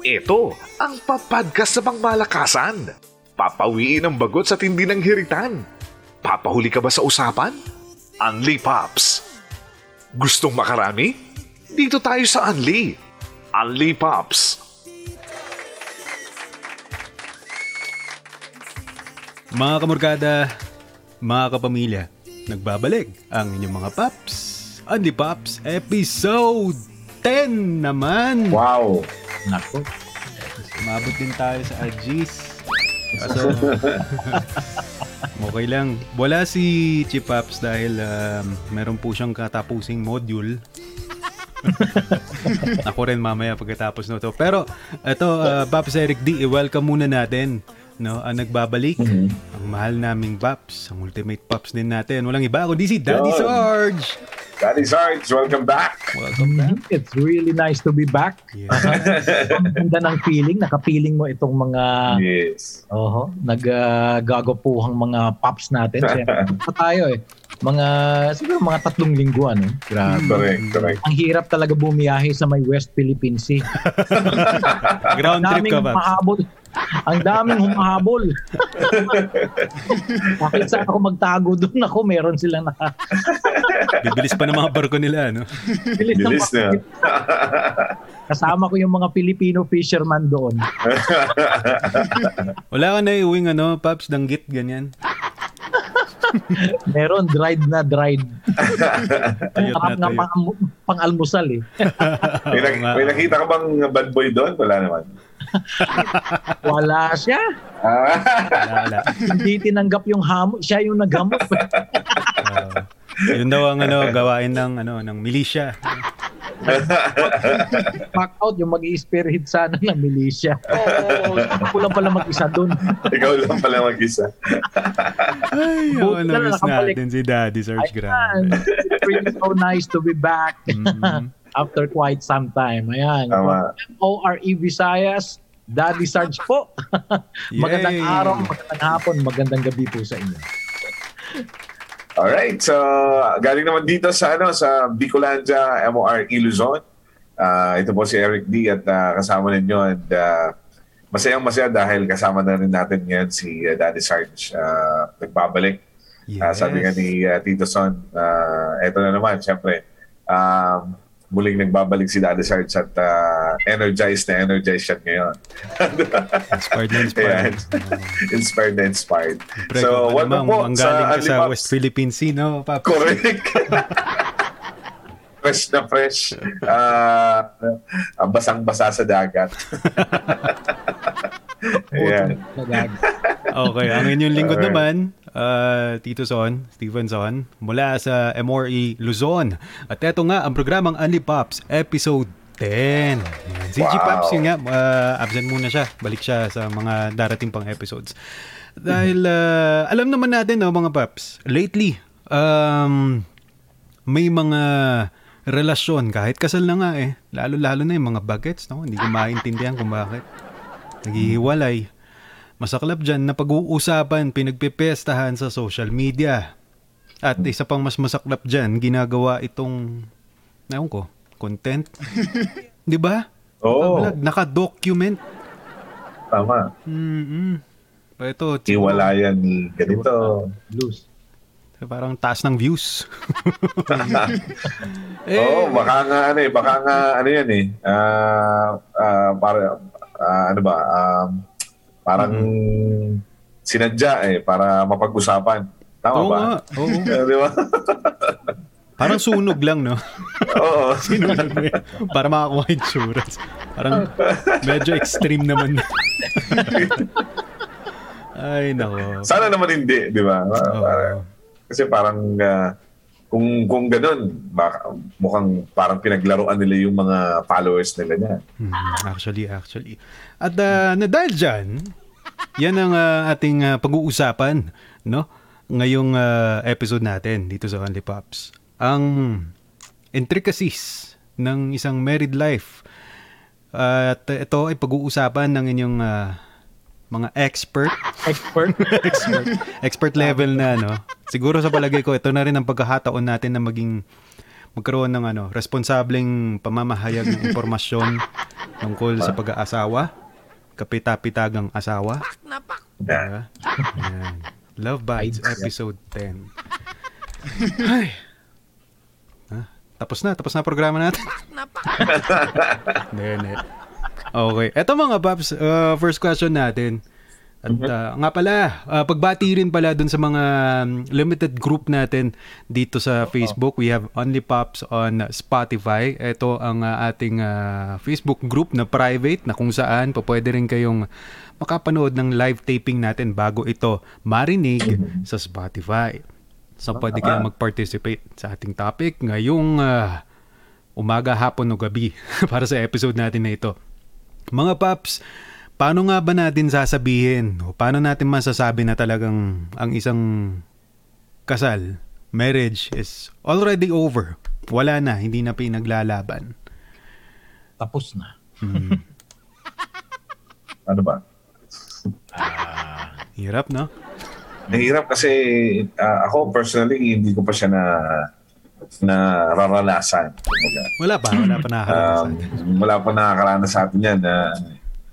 Ito ang papadkas sa pangmalakasan. Papawiin ang bagot sa tindi ng hiritan. Papahuli ka ba sa usapan? Unli Pops. Gustong makarami? Dito tayo sa Unli. Unli Pops. Mga kamorkada, mga kapamilya, nagbabalik ang inyong mga Pops. Unli Pops, episode 10 naman. Wow. Nako. Umabot din tayo sa Agis. Kaso, okay lang. Wala si Chipaps dahil um, meron po siyang katapusing module. Ako rin mamaya pagkatapos nito. Pero ito, uh, Paps Eric D, i-welcome muna natin no, ang nagbabalik. Ang mahal naming Paps, ang ultimate Paps din natin. Walang iba kundi si Daddy Yun. Sarge. Daddy Sarge, welcome back. Welcome back. Mhm. It's really nice to be back. Yeah. Ang ganda ng feeling. Nakapiling mo itong mga Yes. oho, nag-gagapuhang mga pops natin. Pa tayo eh. Mga, siguro mga tatlong linggo ano. Grabe. Correct, correct. Ang hirap talaga bumiyahe sa may West Philippine Sea. Ground trip ka, Paps. humahabol. Ang daming humahabol. Bakit saan ako magtago doon ako, meron silang naka Bibilis pa ng mga barko nila, no? bilis ng Bilis na. Kasama ko yung mga Filipino fisherman doon. Wala ka na iuwing, ano, Paps, danggit, ganyan. Meron dried na dried. Sarap na nga pang, pang almusal eh. May, nak- may nakita ka bang bad boy doon? Wala naman. Wala siya. Wala, wala. Hindi tinanggap yung hamon. Siya yung naghamot. Oo. yun daw ang ano, gawain ng ano ng milisya. Pack out yung mag spearhead sana ng milisya. Oo, ako lang pala mag-isa doon. ikaw lang pala mag-isa. Ay, oh, na lang na-miss nakabalik. natin si Daddy Ayan. Grabe. It's really so nice to be back Mhm. After quite some time. Ayan. Tama. ORE Visayas, Daddy Sarge po. magandang Yay! araw, magandang hapon, magandang gabi po sa inyo. Alright, so galing naman dito sa ano sa Bicolandia MOR Luzon. Ah, ito po si Eric D at ah, kasama ninyo and ah, masayang masaya dahil kasama na rin natin ngayon si ah, Daddy Sarge ah, nagbabalik. Ah, sabi nga ni ah, Tito Son, ah, eto na naman, syempre, um, muling nagbabalik si Daddy Sarge at ah, energized na energized siya ngayon. Inspired na inspired. inspired na inspired. Pre, so, ano, welcome po ang galing ka sa Pops. West Philippine Sea, no, Paps? Correct. fresh na fresh. Ah, basang-basa sa dagat. Ayan. Okay, ang inyong lingkod Alright. naman, uh, Tito Son, Steven Son, mula sa MRE Luzon. At eto nga, ang programang Unli Pops, episode 10. Ayan. Si Wow. Pops, yun nga, uh, absent muna siya. Balik siya sa mga darating pang episodes. Dahil, uh, alam naman natin, no, mga Pops, lately, um, may mga relasyon, kahit kasal na nga eh, lalo-lalo na yung mga bagets, no? hindi ko maintindihan kung bakit. Naghihiwalay. Masaklap dyan na pag-uusapan, pinagpipestahan sa social media. At isa pang mas masaklap dyan, ginagawa itong, ewan ko, content. Di ba? Oo, Vlog, Naka-document. tama. Mm-mm. Pa ito, Iwalayan ni ganito. Blues. parang taas ng views. eh, Oo, baka nga ano eh, baka nga ano yan eh. Ah, ah, para ah, ano ba? Um, parang sinadya eh para mapag-usapan. Tama oo ba? nga, oo. Eh, Di ba? Parang sunog lang, no? Oo. Sinunog mo yan para makakuha insurance. Parang medyo extreme naman. Ay, nako. Sana naman hindi, di ba? Kasi parang ah, kung kung ganun, baka, mukhang parang pinaglaruan nila yung mga followers nila niya. Hmm, actually, actually. At uh, na dahil dyan, yan ang ah, ating ah, pag-uusapan, no? Ngayong ah, episode natin dito sa Only Pops. Ang intricacies ng isang married life At ito ay pag-uusapan ng inyong ah, mga expert Expert. expert, expert level na no. Siguro sa palagay ko ito na rin ang pagkakataon natin na maging magkaroon ng ano, responsableng pamamahayag ng impormasyon tungkol sa pag-aasawa, kapita-pitagang asawa. Diba? Ayan. Love Bites episode 10. Ay. Ha? Tapos na, tapos na programa natin. Hindi, hindi. Okay. Eto mga paps, uh, first question natin. At uh, nga pala, uh, pagbati rin pala dun sa mga um, limited group natin dito sa Facebook. We have Only Pops on Spotify. Ito ang uh, ating uh, Facebook group na private na kung saan pa pwede rin kayong makapanood ng live taping natin bago ito marinig sa Spotify. So pwede kayong mag-participate sa ating topic ngayong uh, umaga, hapon o gabi para sa episode natin na ito. Mga paps, paano nga ba natin sasabihin o paano natin masasabi na talagang ang isang kasal, marriage is already over? Wala na, hindi na pinaglalaban. Tapos na. Ano ba? Hirap, no? Nahirap kasi ah, ako personally hindi ko pa siya na nararanasan. Kumbaga. Wala pa, wala pa nakakaranas. Um, wala pa nakakaranas sa atin yan. na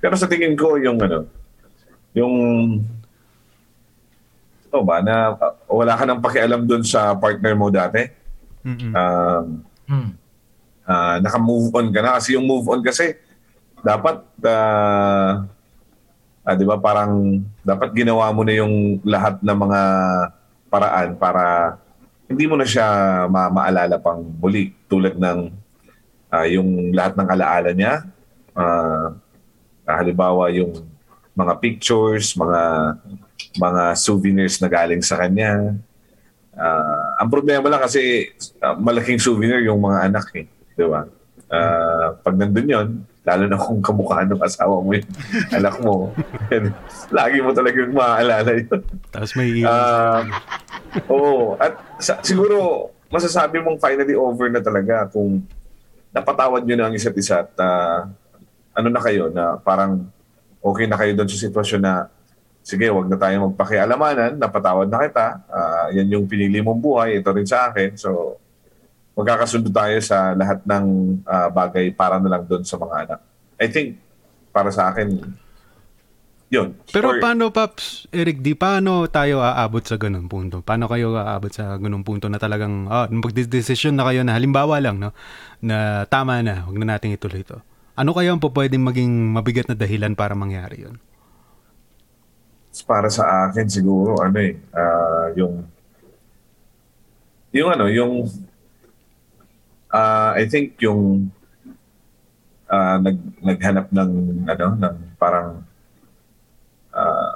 pero sa tingin ko, yung ano, yung, ito ba, na uh, wala ka nang pakialam dun sa partner mo dati. Mm-mm. Um, Hmm. ah, naka-move on ka na. Kasi yung move on kasi, dapat, ah, ah, di ba, parang, dapat ginawa mo na yung lahat ng mga paraan para hindi mo na siya ma- maalala pang muli. Tulad ng ah, yung lahat ng alaala niya. Ah, ah, halimbawa, yung mga pictures, mga mga souvenirs na galing sa kanya. Ah, ang problema lang kasi ah, malaking souvenir yung mga anak eh. Di ba? Ah, pag nandun yun, lalo na kung kamukha ng asawa mo yung anak mo, lagi mo talagang maaalala yun. Tapos may Ah, oo. At sa- siguro, masasabi mong finally over na talaga kung napatawad nyo na ang isa't isa at ah, ano na kayo na parang okay na kayo doon sa sitwasyon na sige, wag na tayo magpakialamanan, napatawad na kita, ah, yan yung pinili mong buhay, ito rin sa akin. So, magkakasundo tayo sa lahat ng ah, bagay para na lang doon sa mga anak. I think, para sa akin, yun. Pero Or- paano, Paps, Eric D, paano tayo aabot sa ganun punto? Paano kayo aabot sa ganun punto na talagang, ah, nung magdesisyon na kayo na halimbawa lang, no, na tama na, wag na nating ituloy ito. Ano kaya ang pwedeng maging mabigat na dahilan para mangyari yun? para sa akin siguro ano eh ah, yung yung ano yung ah, I think yung ah, nag naghanap ng ano ng parang ah,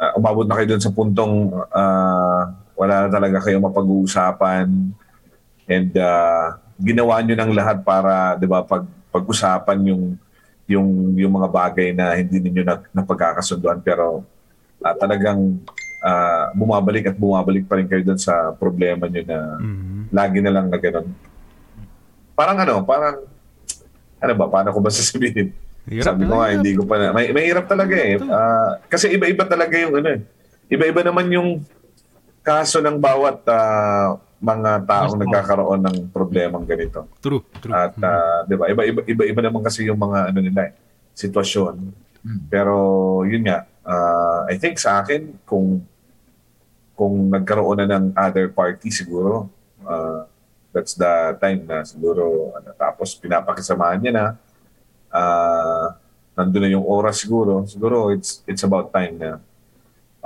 ah, umabot na kayo doon sa puntong ah, wala na talaga kayong mapag-uusapan and ah, ginawa nyo ng lahat para 'di ba pag pag-usapan yung yung yung mga bagay na hindi ninyo na, napagkakasunduan pero ah, talagang ah, bumabalik at bumabalik pa rin kayo doon sa problema nyo na Mhm. lagi na lang na ganun. Parang ano, parang ano ba, paano ko ba sasabihin? Hirap Sabi ko nga, hindi ko pa na, may, mahirap talaga eh. Ah, kasi iba-iba talaga yung ano eh. Iba-iba naman yung kaso ng bawat ah, mga taong nagkakaroon ng problemang ganito. True, true. At ah, 'di ba? Iba-iba iba-iba naman kasi yung mga ano nila eh, sitwasyon. Hmm. Pero yun nga, ah, I think sa akin kung kung nagkaroon na ng other party siguro, ah, that's the time na siguro ano, tapos pinapakisamahan niya na ah nandun na yung oras siguro. Siguro it's it's about time na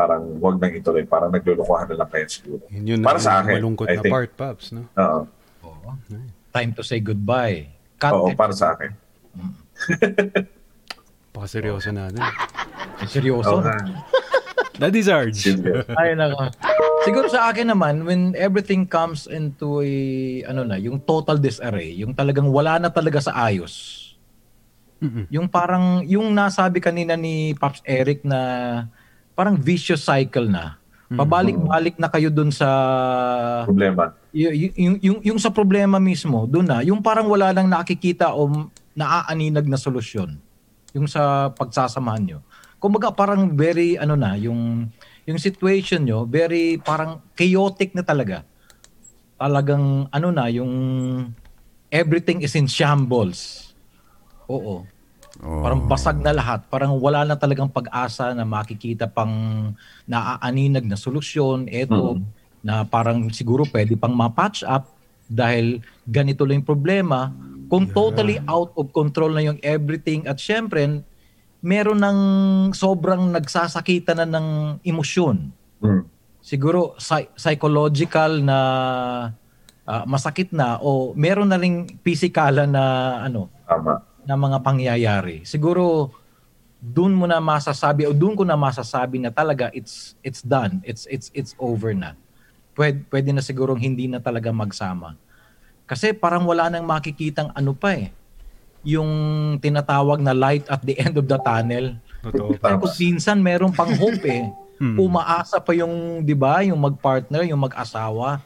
parang wag nang ituloy, parang naglulukuhan na lang kayo siguro. Yun yun para sa akin, malungkot I na think. part, Paps, no? Oo. Oo. Time to say goodbye. Cut Oo, it. para sa akin. Pakaseryoso natin. Seryoso. Nga. Daddy Sarge. Silvio. Ay nako. Siguro sa akin naman when everything comes into a ano na, yung total disarray, yung talagang wala na talaga sa ayos. Mm-mm. Yung parang yung nasabi kanina ni Pops Eric na parang vicious cycle na. Pabalik-balik na kayo dun sa Problema. y- y- yung, yung, yung sa problema mismo, dun na, yung parang wala nang nakikita o naaaninag na solusyon yung sa pagsasamahan nyo. Kumbaga parang very ano na yung yung situation nyo very parang chaotic na talaga. Talagang ano na yung everything is in shambles. Oo. Oh. Parang basag na lahat. Parang wala na talagang pag-asa na makikita pang naaaninag na solusyon. Ito, na parang siguro pwede pang ma-patch up dahil ganito lang yung problema. Kung totally out of control na yung everything at syempre, meron ng sobrang nagsasakitan na ng emosyon. Mm. Siguro psy- psychological na ah, masakit na o meron na ring physical na ano, Tama. Na mga pangyayari. Siguro doon mo na masasabi o doon ko na masasabi na talaga it's it's done. It's it's it's over na. Pwede, pwede na siguro hindi na talaga magsama. Kasi parang wala nang makikitang ano pa eh. Yung tinatawag na light at the end of the tunnel. Totoo. Pero kung minsan meron pang hope eh. Hmm. Umaasa pa yung, 'di ba, yung mag-partner, yung mag-asawa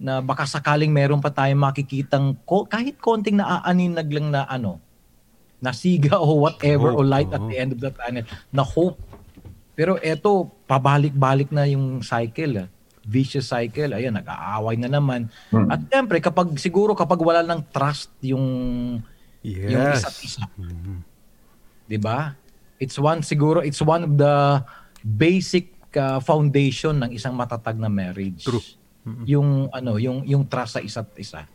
na baka sakaling meron pa tayong makikitang ko, kahit konting naaaninag lang na ano, na siga o whatever o Hope, light at oo. the end of the tunnel, na hope. Pero eto, pabalik-balik na yung cycle. ah. Vicious cycle. Ayan, nag-aaway na naman. Mm. At siyempre, kapag siguro kapag wala ng trust yung yung Yes. isa't isa. Mhm. 'Di ba? It's one siguro it's one of the basic uh, foundation ng isang matatag na marriage. True. Yung ano, yung yung trust sa isa't isa.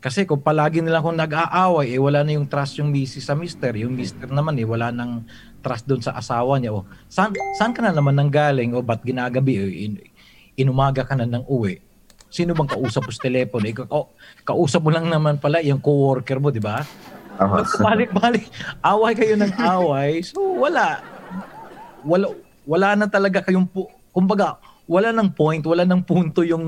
Kasi kung palagi nila kung nag-aaway, eh wala na yung trust yung misis sa mister. Yung mister naman eh, wala nang trust doon sa asawa niya. O, saan, saan ka na naman nang galing? O ba't ginagabi? O, in, inumaga ka na ng uwi. Sino bang kausap mo sa telepono? Eh, ka- kausap mo lang naman pala yung co-worker mo, di ba? Tama. Balik-balik. Away kayo ng away. So, wala. Wala, wala na talaga kayong, pu- kumbaga, wala nang point, wala nang punto yung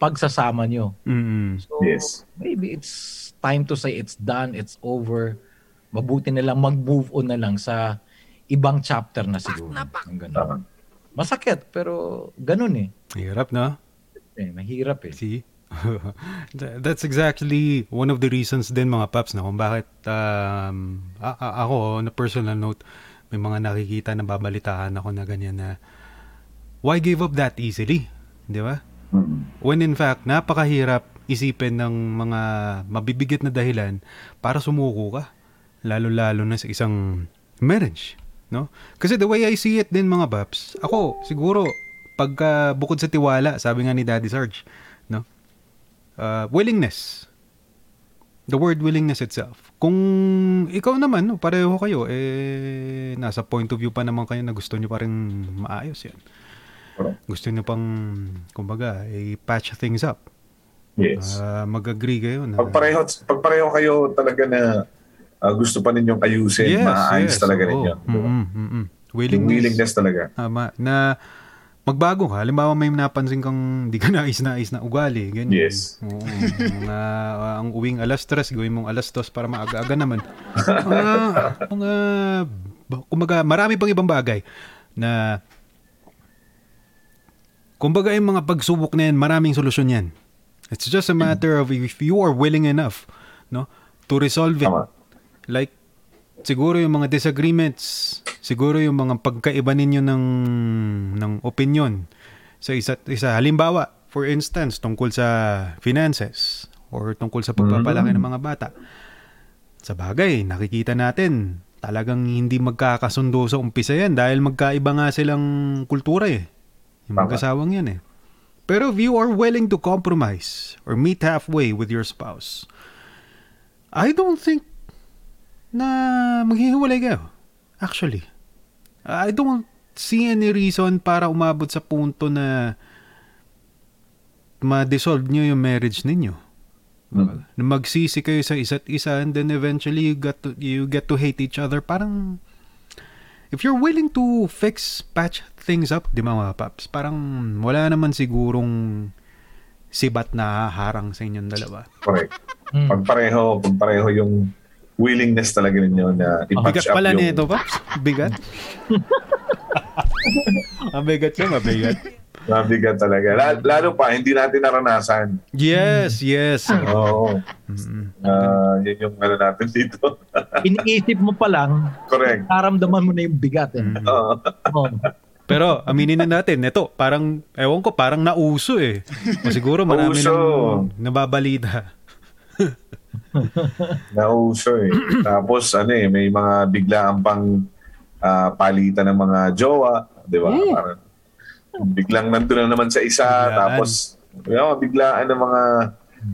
pagsasama nyo. Mhm. So, Yes. maybe it's time to say it's done, it's over. Mabuti na lang mag-move on na lang sa ibang chapter na siguro. Ang ganun. Tama. Masakit, pero ganun eh. Hirap na. eh mahirap eh. See? Th- That's exactly one of the reasons din mga paps na kung bakit um, a- a- ako on a personal note may mga nakikita na babalitaan ako na ganyan na why give up that easily? Di ba? Mm. When in fact, napakahirap isipin ng mga mabibigat na dahilan para sumuko ka. Lalo-lalo na sa isang marriage. No? Kasi the way I see it din mga paps, ako siguro pagka bukod sa tiwala, sabi nga ni Daddy Sarge, no? Uh, willingness. The word willingness itself. Kung ikaw naman, no, pareho kayo, eh, nasa point of view pa naman kayo na gusto nyo pa rin maayos yan. Gusto nyo pang, kumbaga, i-patch things up. Yes. Ah, mag-agree kayo na... Pag pareho, pag pareho kayo talaga na ah, gusto pa ninyong ayusin, maayos talaga oo. ninyo. Mm-mm. Yung Willingness. willingness talaga. Tama. Na magbago ka. Halimbawa may napansin kang di ka nais-nais na ugali. Ganyan. Yes. Oo. Mga, ah, ang uwing alas 3, gawin mong alas 2 para maaga-aga naman. Mga, mga, ba- kumbaga, marami pang ibang bagay na kumbaga yung mga pagsubok na yan, maraming solusyon yan. It's just a matter of if you are willing enough no to resolve it. Tama. Like, siguro yung mga disagreements, siguro yung mga pagkaiba ninyo ng, ng opinion sa isa't isa. Halimbawa, for instance, tungkol sa finances or tungkol sa pagpapalaki ng mga bata. Sa bagay, nakikita natin, talagang hindi magkakasundo sa umpisa yan dahil magkaiba nga silang kultura eh. Yung mag-asawang yan eh. Pero if you are willing to compromise or meet halfway with your spouse, I don't think na maghihiwalay kayo. Actually. I don't see any reason para umabot sa punto na ma-dissolve nyo yung marriage ninyo. Mm. Na magsisi kayo sa isa't isa and then eventually you get to, you get to hate each other. Parang if you're willing to fix, patch things up, di ba mga paps? Parang wala naman sigurong sibat na harang sa inyong dalawa. Correct. Mm. Pag pareho, pag pareho yung willingness talaga ninyo na i-patch Bigat up pala yung... nito, Paps. Bigat. Mabigat siya, mabigat. Mabigat talaga. La- Lalo pa, hindi natin naranasan. Yes, yes. Oo. Mm. Ah, yun yung ano natin dito. Iniisip mo pa lang, Correct. naramdaman mo na yung bigat. Eh. Mm. Oo. Oh. Pero aminin na natin, ito, parang, ewan ko, parang nauso eh. O siguro marami nang nababalita. Nauso eh. Tapos ano eh, may mga biglaan pang ah, palitan ng mga jowa. Di ba? Parang biglang nandun na naman sa isa. Biglaan. Tapos yun, biglaan ng mga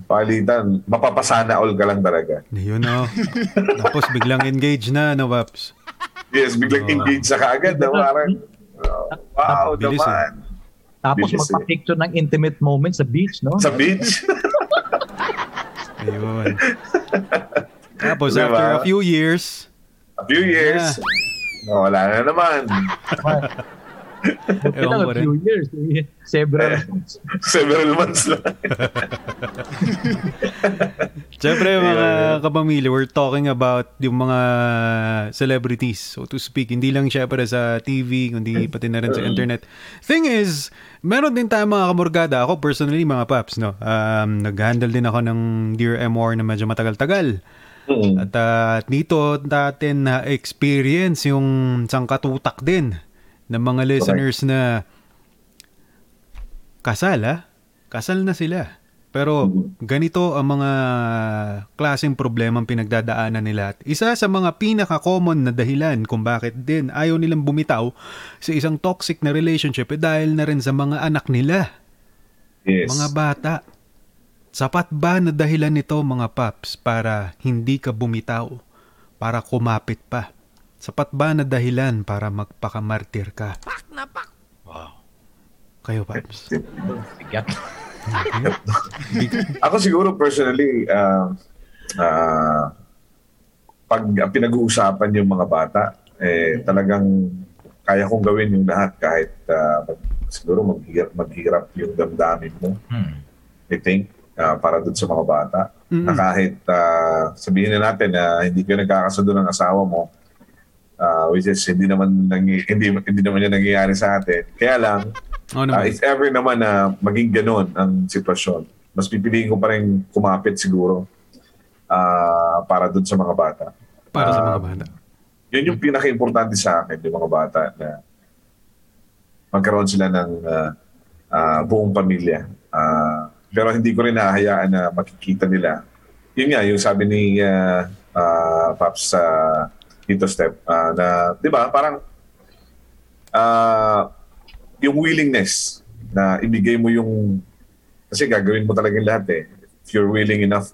palitan. Mapapasana all ka lang talaga. Yun o. Tapos biglang engage na, no, Paps? Yes, biglang engage sa kaagad. Na parang, oh, wow Bilis eh. naman. Tapos Bilis eh. magpa-picture ng intimate moment sa beach, no? Sa beach. Ayun. Tapos Diba? after a few years, A few years. Oh, wala na naman. Ewan ko rin. few years. eh, Several months. Several months lang. Siyempre mga kapamilya, we're talking about yung mga celebrities, so to speak. Hindi lang syempre sa TV, kundi pati na rin sa internet. Thing is, meron din tayong mga kamorgada. Ako personally, mga paps, no? Um, nag-handle din ako ng Dear M.O.R. na medyo matagal-tagal. Mm. At uh, dito natin na experience yung sangkatutak din ng mga listeners na kasal ha? Kasal na sila. Pero ganito ang mga klaseng problemang pinagdadaanan nila. At isa sa mga pinaka-common na dahilan kung bakit din ayaw nilang bumitaw sa isang toxic na relationship eh dahil na rin sa mga anak nila, Yes. mga bata. Sapat ba na dahilan nito mga paps para hindi ka bumitaw, para kumapit pa? Sapat ba na dahilan para magpakamartir ka? Pak na pak! Wow. Kayo paps. Bigat. Ako siguro personally, uh, uh, pag pinag-uusapan yung mga bata, eh, talagang kaya kong gawin yung lahat kahit uh, mag, siguro maghirap, maghirap yung damdamin mo. Hmm. I think, uh, para dun sa mga bata. Mm-mm. Na kahit uh, sabihin na natin na hindi kayo nagkakasundo ng asawa mo, uh, which is hindi naman nangy- hindi hindi naman yan nangyayari sa atin. Kaya lang, Ano uh, naman? if ever naman na maging ganun ang sitwasyon, mas pipiliin ko pa rin kumapit siguro uh, para dun sa mga bata. Para sa mga bata. Yun yung pinaka-importante sa akin, yung mga bata na magkaroon sila ng uh, uh, buong pamilya. Uh, pero hindi ko rin nahahayaan na makikita nila. Yun nga, yung sabi ni uh, uh, Paps sa Tito Step, uh, na, di ba, parang uh, yung willingness na ibigay mo yung, kasi gagawin mo talaga lahat eh. If you're willing enough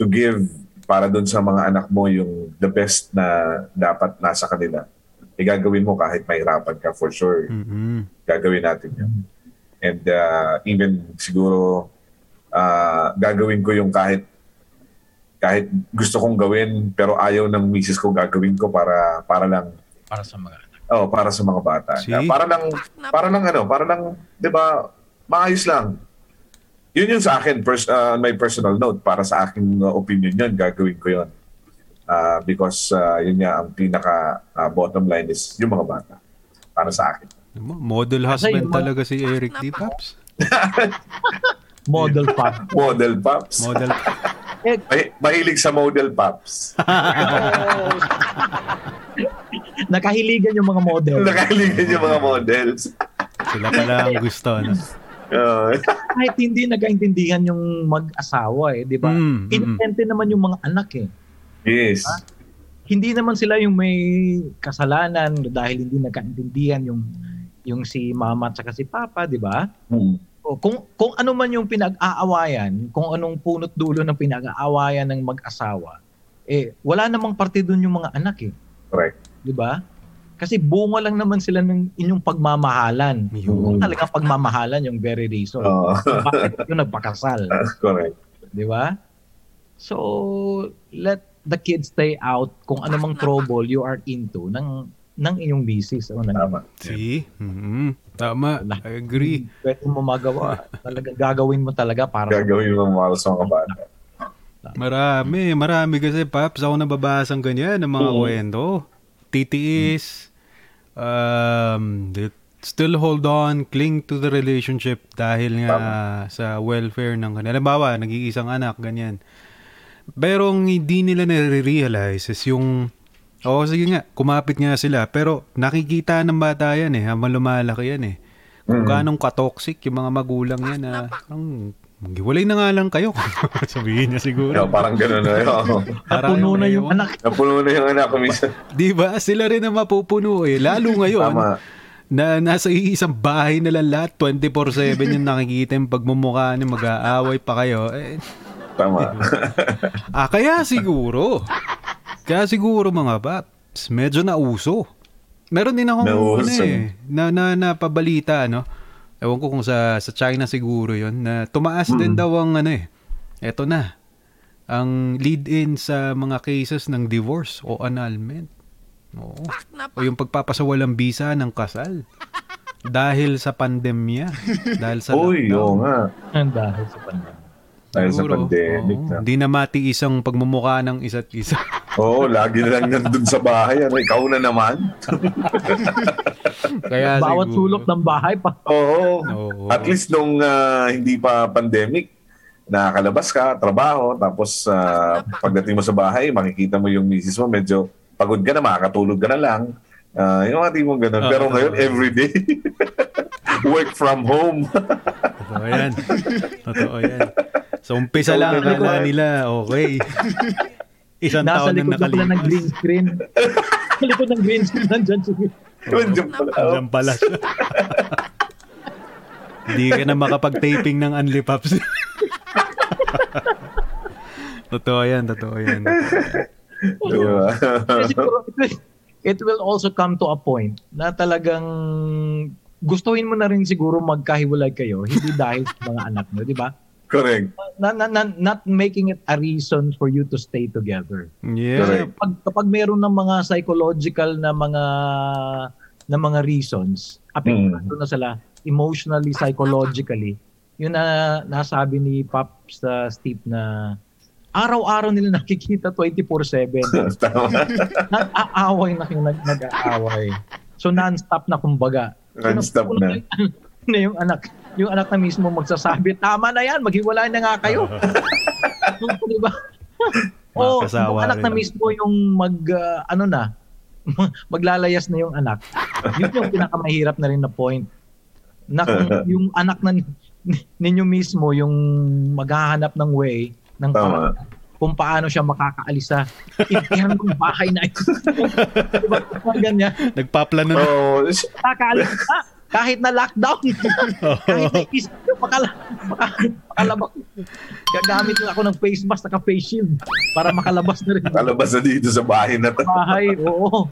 to give para doon sa mga anak mo yung the best na dapat nasa kanila, eh gagawin mo kahit mahirapan ka for sure. Mhm. Gagawin natin yun. And uh, even siguro uh, gagawin ko yung kahit kahit gusto kong gawin pero ayaw ng misis ko gagawin ko para para lang Para sa mga anak. oh para sa mga bata. See? Uh, para lang para lang ano, para lang 'di ba maayos lang. Yun yung sa akin pers- uh, my personal note para sa aking uh, opinion yun gagawin ko yun. Uh, because uh, yun nga ang pinaka uh, bottom line is yung mga bata para sa akin. Model husband talaga si Eric D. Paps. Model pa. Model Pops. Model. eh, May, mahilig sa model Pops. nakahiligan yung mga model. Nakahiligan yung mga models. Sila pala ang gusto. No? Uh, Kahit hindi nagkaintindihan yung mag-asawa eh, di ba? Mm, mm, Inintente naman yung mga anak eh. yes. Hindi naman sila yung may kasalanan dahil hindi nagkaintindihan yung yung si mama at saka si papa, di ba? Hmm. O, kung kung ano man yung pinag-aawayan, kung anong punot dulo ng pinag-aawayan ng mag-asawa, eh wala namang parte doon yung mga anak eh, Correct. di ba? Kasi bunga lang naman sila ng inyong pagmamahalan. Yun. Kung talagang pagmamahalan yung very reason. Uh, Bakit yung nagpakasal, correct. di ba? So, let the kids stay out kung anumang trouble you are into ng ng inyong misis o ng Tama. See? Mhm. Tama. I agree. pwede mo magawa. Talagang gagawin mo talaga para Gagawin mo para sa mga bata. Marami. Marami kasi, Paps. Ako nababasang ganyan ng mga Oo. kwento. Titiis. Um, still hold on, cling to the relationship dahil nga sa welfare ng kanila. Halimbawa, nag-iisang anak, ganyan. Pero ang hindi nila nare-realize is yung, oo sige nga, kumapit nga sila. Pero nakikita ng bata yan eh, habang lumalaki yan eh. Kung ganong katoxic yung mga magulang yan na, ang, Magiwalay na nga lang kayo. Sabihin niya siguro. Yeah, parang gano'n na yun. Parang Puno na yung anak. Napuno na yung anak ko minsan. Di ba? Sila rin ang mapupuno eh. Lalo ngayon. Tama. Na nasa isang bahay na lang lahat, 24-7 yung nakikita yung pagmumukha niyo, mag-aaway pa kayo. Eh, Tama. ah, kaya siguro. Kaya siguro mga paps, medyo nauso. Meron din akong Nauso. ano eh, na, na, napabalita, no? Ewan ko kung sa, sa China siguro yon na tumaas din daw ang ano eh. Eto na. Ang lead-in sa mga cases ng divorce o annulment. Oo. O yung pagpapasawalang bisa ng kasal. Dahil sa pandemya. Dahil sa Uy, lockdown. oo nga. Dahil sa pandemya. Dahil sa pandemic oo. na. Hindi na matiis ang pagmumukha ng isa't isa. Oo, lagi na lang nandun sa bahay. Ano, ikaw na naman. Kaya Bawat siguro- sulok ng bahay pa. Oo. Oo. At least nung ah, hindi pa pandemic, nakakalabas ka, trabaho, tapos ah, pagdating mo sa bahay, makikita mo yung misis mo, medyo pagod ka na, makakatulog ka na lang. Ah, yung mga tipong ganun. Oo, Pero ngayon, everyday, work from home. Totoo yan. Totoo yan. So, umpisa lang, naman. nila, okay. Isang Nasa taon na likod ko lang ng nakalipas. green screen. Sa likod ng green screen, nandyan si Nandiyan pala. Diyan pala siya. Hindi ka na makapag-taping ng Unlipaps. totoo yan, totoo yan. Diba? Will- it will also come to a point na talagang gustuhin mo na rin siguro magkahiwalay kayo, hindi dahil sa mga anak mo, di ba? Correct. Na, na, na- not making it a reason for you to stay together. Yeah. Correct. Kapag, kapag meron ng mga psychological na mga na mga reasons, apektado na sila emotionally, psychologically, yun na nasabi ni Pops sa Steve na araw-araw nila nakikita 24-7. Tama. nag-aaway na yung nag- nag-aaway. So non-stop na kumbaga. Non-stop So, na. na yung anak, yung anak na mismo magsasabi, tama na yan, maghiwalay na nga kayo. Di ba? Oo, Makakasawa yung anak na mismo yung mag, ah, ano na, maglalayas na yung anak. Yun yung pinakamahirap na rin na point. Na kung yung anak na ninyo mismo yung maghahanap ng way ng Tama. paraan kung paano siya makakaalis sa impihan ng bahay na ito. diba? Ganyan. Nagpaplano na. Oo. Kakaalis na. Kahit na lockdown. kahit na isip nyo, makala, maka, makalabas. Gagamit lang ako ng face mask, naka face shield para makalabas na rin. Kalabas na dito sa bahay na to. Bahay, oo.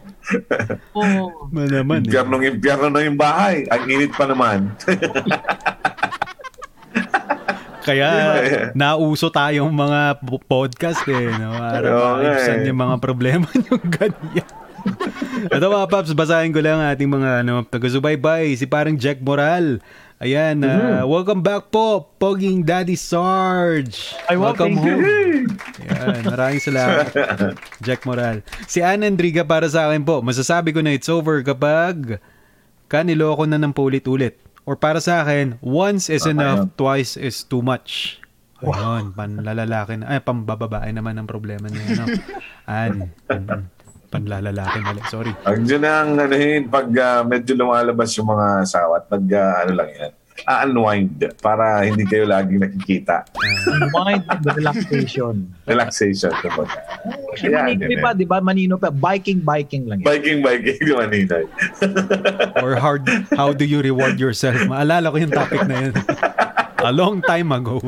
Oo. Ma naman eh. Impyernong impyerno na yung bahay. Ang init pa naman. Kaya Diba? nauso tayong mga po- podcast eh. No? Para nga maibsan eh. yung mga problema yung ganyan. Ito mga paps, basahin ko lang ating mga ano, taga-subaybay. Si parang Jack Moral. Ayan, Mm-hmm. ah, welcome back po, Poging Daddy Sarge. Wow, welcome home. Ayan, maraming salamat. Jack Moral. Si Ann Andriga para sa akin po, masasabi ko na it's over kapag kaniloko na ng paulit-ulit. Or para sa akin, once is enough, twice is too much. Ayun, panlalalaki na. Ay, pambababae naman ang problema niya. Ano? An. Panlalalaki mali. Sorry. Ang dyan ang anuhin, pag ah, medyo lumalabas yung mga sawat, nag, ah, ano lang yan, unwind para hindi kayo laging nakikita. Unwind and relaxation. Relaxation. Kumbaga. Ayan, Manino yun pa, di ba? Manino pa. Biking, biking lang yan. Biking, biking, maninay. Or hard, how do you reward yourself? Maalala ko yung topic na yun. A long time ago.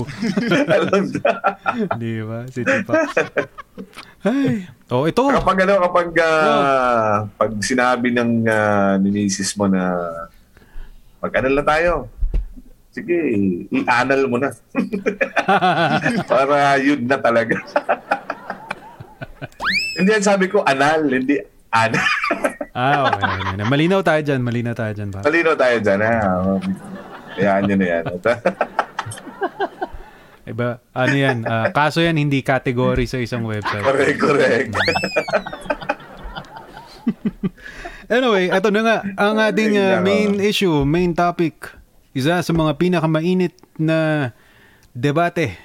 Alam na. Di ba? Si Tipax. Ay. Oh, ito. kapag ano, kapag ah, pag sinabi ng uh, ni misis mo na mag-anal na tayo, sige, i-anal mo na. Para yun na talaga. hindi yan sabi ko, anal, hindi anal. ah, okay. okay, okay. Malinaw tayo dyan. Malinaw tayo dyan. Pa. Malino tayo dyan, ha? Yan yun na yan. Iba, ano yan? ah, kaso yan, hindi category sa isang website. correct, correct. Anyway, eto na nga ang ating uh, main issue, main topic. Isa sa mga pinakamainit na debate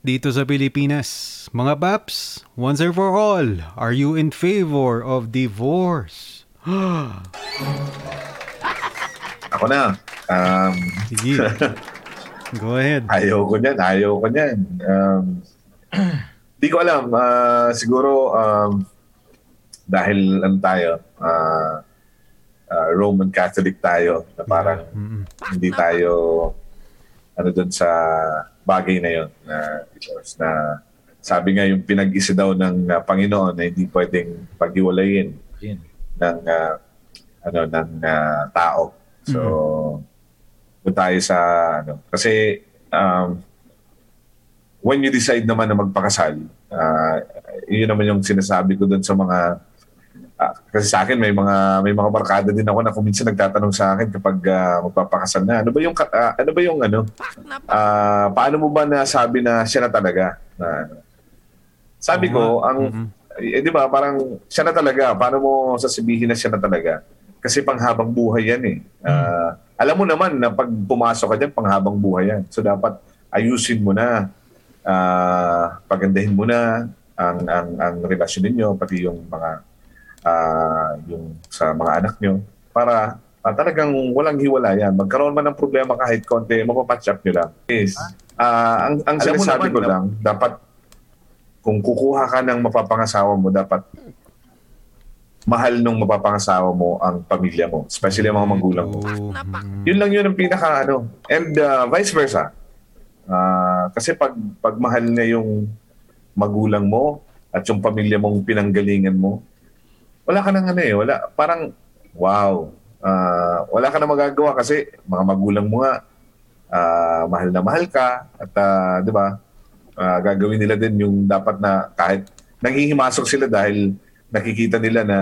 dito sa Pilipinas. Mga paps, once and for all, are you in favor of divorce? Ako na. Um, Sige. Go ahead. Ayaw ko niyan, ayaw ko niyan. Um, di ko alam. Uh, siguro, um, dahil ano tayo, uh, uh, Roman Catholic tayo, na parang Mm-mm. hindi tayo ano doon sa bagay na yon na na sabi nga yung pinag-isa daw ng uh, Panginoon na hindi pwedeng paghiwalayin ng uh, ano ng uh, tao. So doon tayo sa ano. Kasi um, when you decide naman na magpakasal, uh, yun naman yung sinasabi ko doon sa mga ah, kasi sa akin may mga may mga barkada din ako na kung minsan nagtatanong sa akin kapag ah, magpapakasal na ano ba yung ah, ano ba yung ano? Ah, paano mo ba nasabi na siya na talaga? Na ano? sabi ko ang Mhm. eh, di ba parang siya na talaga paano mo sasabihin na siya na talaga kasi panghabang buhay yan eh. Ah, alam mo naman na pag pumasok ka dyan panghabang buhay yan. So dapat ayusin mo na. Ah, pagandahin mo na ang ang ang relasyon ninyo pati yung mga ah, yung sa mga anak nyo. Para ah, talagang walang hiwalayan. Magkaroon man ng problema kahit konti, mapapatch up nyo lang. Yes. Ah, ang ang Alam sinasabi ko lang, dapat kung kukuha ka ng mapapangasawa mo, dapat mahal nung mapapangasawa mo ang pamilya mo, especially ang mga magulang mo. Oh. Yun lang yun ang pinaka ano. And uh, vice versa. Ah, kasi pag pag mahal na yung magulang mo at yung pamilya mong pinanggalingan mo, wala ka nang ano eh, wala parang wow. Ah, wala ka na magagawa kasi mga magulang mo nga ah, mahal na mahal ka at ah, 'di ba? Ah, gagawin nila din yung dapat na kahit nanghihimasok sila dahil nakikita nila na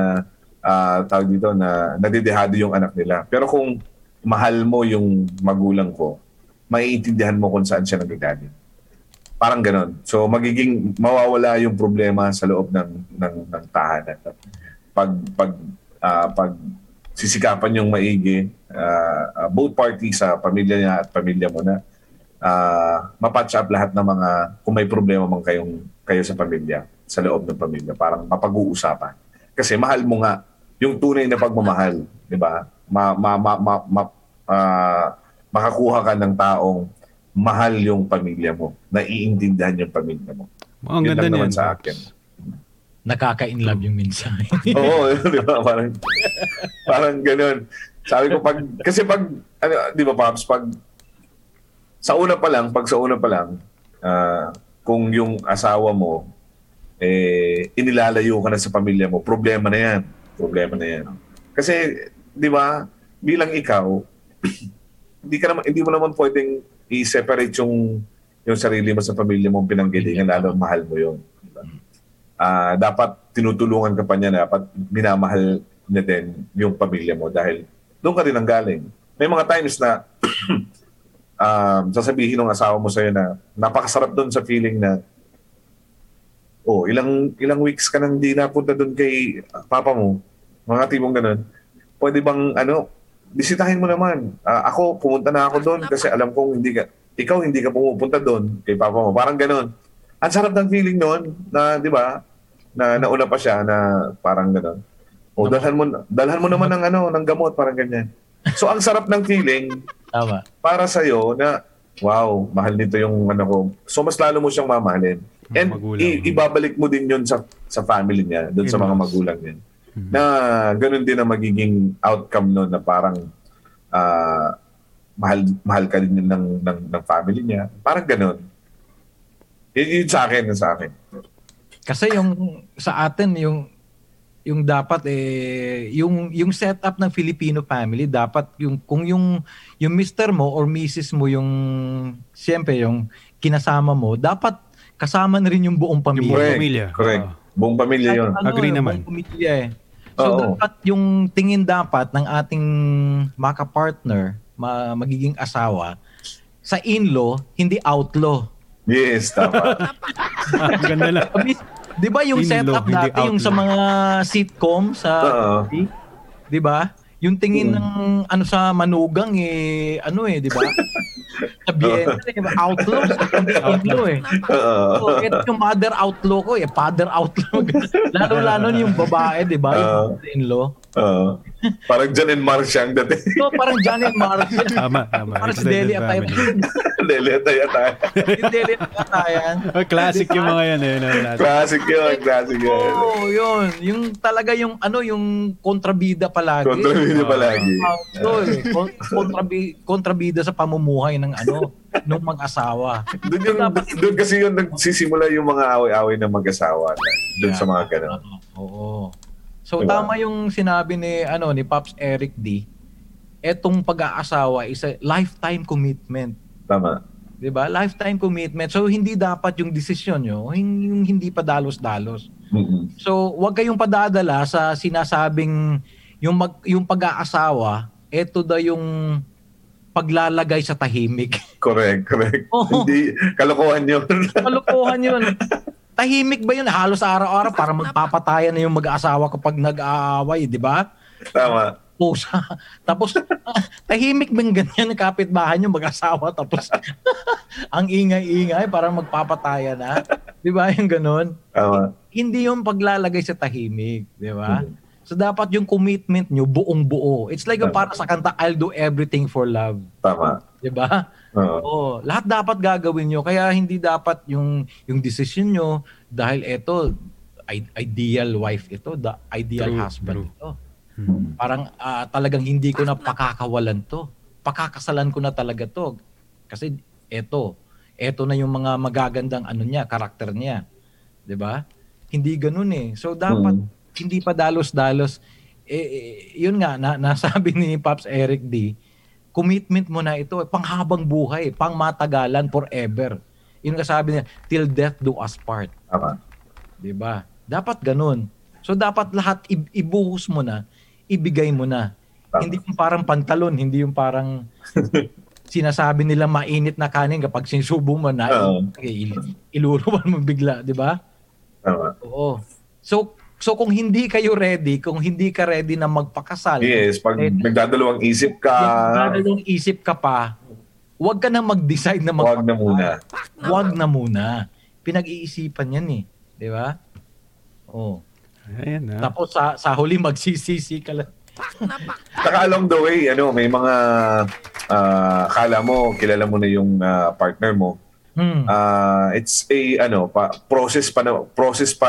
ah, tawag dito na nadidehado yung anak nila. Pero kung mahal mo yung magulang ko, maiintindihan mo kung saan siya nagagaling. Parang ganon. So magiging mawawala yung problema sa loob ng ng, ng tahanan. Pag pag ah, pag sisikapan yung maigi ah, both parties sa pamilya niya at pamilya mo na ah, mapatch up lahat ng mga kung may problema man kayong kayo sa pamilya sa loob ng pamilya parang mapag-uusapan kasi mahal mo nga yung tunay na pagmamahal di ba ma, ma, ma, ma, ma- ah, makakuha ka ng taong mahal yung pamilya mo naiintindihan yung pamilya mo Ang Yun ganda lang naman niyan. sa akin. Nakaka-inlove yung mensahe. Oo, di ba? Parang, parang ganun. Sabi ko, pag, kasi pag, ano, di ba, Pops, pag, sa una pa lang, pag sa una pa lang, ah, kung yung asawa mo, eh, inilalayo ka na sa pamilya mo, problema na yan. Problema na yan. Kasi, di ba, bilang ikaw, hindi ka naman, hindi mo naman pwedeng i-separate yung yung sarili mo sa pamilya mo pinanggalingan lalo mahal mo yun. Di ba? Ah, dapat tinutulungan ka pa niya dapat minamahal niya din yung pamilya mo dahil doon ka rin ang galing. May mga times na um, sasabihin ng asawa mo sa'yo na napakasarap doon sa feeling na oh, ilang ilang weeks ka nang di napunta doon kay papa mo. Mga tipong ganun. Pwede bang ano, bisitahin mo naman. Ah, ako, pumunta na ako doon kasi alam kong hindi ka, ikaw hindi ka pumupunta doon kay papa mo. Parang ganun. Ang sarap ng feeling noon na, di ba, na nauna pa siya na parang gano'n. O dalhan mo dalhan mo naman ng ano ng gamot parang ganyan. So ang sarap ng feeling Tama. para sa na wow, mahal nito yung ano ko. So mas lalo mo siyang mamahalin. And i- ibabalik mo din 'yon sa sa family niya, doon sa mga magulang niya. Na ganun din ang magiging outcome noon na parang ah, mahal mahal ka din ng ng ng family niya. Parang ganun. Yun, yun sa akin, yun sa akin. Kasi yung sa atin yung yung dapat eh yung yung setup ng Filipino family dapat yung kung yung yung mister mo or missis mo yung siyempre yung kinasama mo dapat kasama na rin yung buong pamilya. buong pamilya. Correct. Oo. Buong pamilya yun. Ano, Agree yung naman. buong pamilya eh. So Oo. dapat yung tingin dapat ng ating maka-partner, ma- magiging asawa sa in-law, hindi outlaw. Yes, tama. Ang ganda lang. 'Di ba yung setup hindi dati yung sa mga sitcom sa Oo. 'di ba? Yung tingin ng ano sa manugang eh ano eh, 'di ba? Sa Vienna, eh, outlaw, sa outlaw eh. Oo. So, ito yung mother outlaw ko eh, father outlaw. Lalo-lalo yung babae, 'di ba? Yung Oo. in-law. Oo. Parang Jan and Marcia ang dati. So, parang Johnny and Marcia. Tama, tama. Parang si Extended Deli at tayo. family. Deli at tayo tayo. Deli at. Oh, classic yung mga yan eh. No? Classic. Classic yun, classic yun. Oo, yun. Yung talaga yung ano, yung kontrabida palagi. Kontrabida palagi. Ito eh. Kon- kontrabi- kontrabida sa pamumuhay ng ano, nung mag-asawa. Doon yung doon kasi yun nagsisimula yung mga away-away ng mag-asawa. Doon sa mga ganun. Oo. So Diba? tama yung sinabi ni ano ni Pops Eric D. Etong pag-aasawa is a lifetime commitment. Tama. 'Di ba? Lifetime commitment. So hindi dapat yung desisyon nyo yung hindi pa dalos-dalos. Mm-mm. So wag kayong padadala sa sinasabing yung mag, yung pag-aasawa, eto daw yung paglalagay sa tahimik. Correct, correct. Oo. Hindi, kalokohan yun. Kalokohan yun. Tahimik ba yun? Halos araw-araw para magpapatayan na yung mag-aasawa kapag nag-aaway, di ba? Tama. Pusa. Tapos, tahimik yung ganyan ng kapitbahay nyo mag-asawa? Tapos, ang ingay-ingay para magpapatayan na. Di ba yung ganun? Tama. Hindi yung paglalagay sa tahimik. Di ba? Mhm. So, dapat yung commitment nyo buong buo. It's like yung para sa kanta, I'll do everything for love. Tama. Di ba? Oo. Oo, lahat dapat gagawin nyo. Kaya hindi dapat yung yung decision nyo dahil ito i- ideal wife ito, the ideal True, husband true. ito. Hmm. Parang ah, talagang hindi ko na pakakawalan to. Pakakasalan ko na talaga to. Kasi ito, ito na yung mga magagandang ano niya, karakter niya. 'Di ba? Hindi ganoon eh. So dapat Hmm. hindi pa dalos-dalos eh, eh, yun nga na, nasabi ni Pops Eric D commitment mo na ito, panghabang buhay, pang matagalan forever. Yun nga sabi niya, till death do us part. Tama. 'Di ba? Dapat ganun. So dapat lahat i- ibuhos mo na, ibigay mo na. Tama. Hindi yung parang pantalon, hindi yung parang sinasabi nila mainit na kanin kapag sinusubo mo na Oo. il- iluruan mo bigla, 'di ba? Tama. Oo. So so kung hindi kayo ready, kung hindi ka ready na magpakasal, Yes, pag eh, nagdadalawang isip ka, yung isip ka pa, huwag ka na mag-decide na huwag na magpakasal. muna. Huwag na muna. Pinag-iisipan yan eh. Di ba? Oh. Ayan na. Tapos sa, sa huli magsisisi ka lang. Saka along the way, ano, may mga ah, akala mo, kilala mo na yung ah, partner mo. Hmm. Ah, it's a ano, pa, process pa na, process pa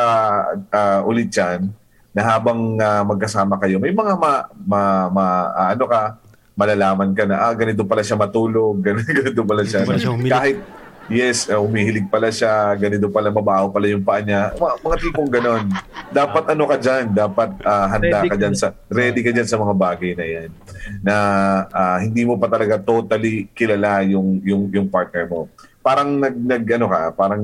ah, ulit 'yan na habang ah, magkasama kayo. May mga ma, ma, ma- ah, ano ka malalaman ka na ah ganito pala siya matulog, ganito, ganito pala siya. Ganito pala siya humilig. Kahit yes, ah, umihilig pala siya, ganito pala mabaho pala yung paa niya. Mga, mga tipong ganon. Dapat ano ka diyan, dapat ah, handa Ready ka diyan sa ready ka diyan sa mga bagay na 'yan. Na ah, hindi mo pa talaga totally kilala yung yung yung partner mo. Parang nag, nag ano ka, parang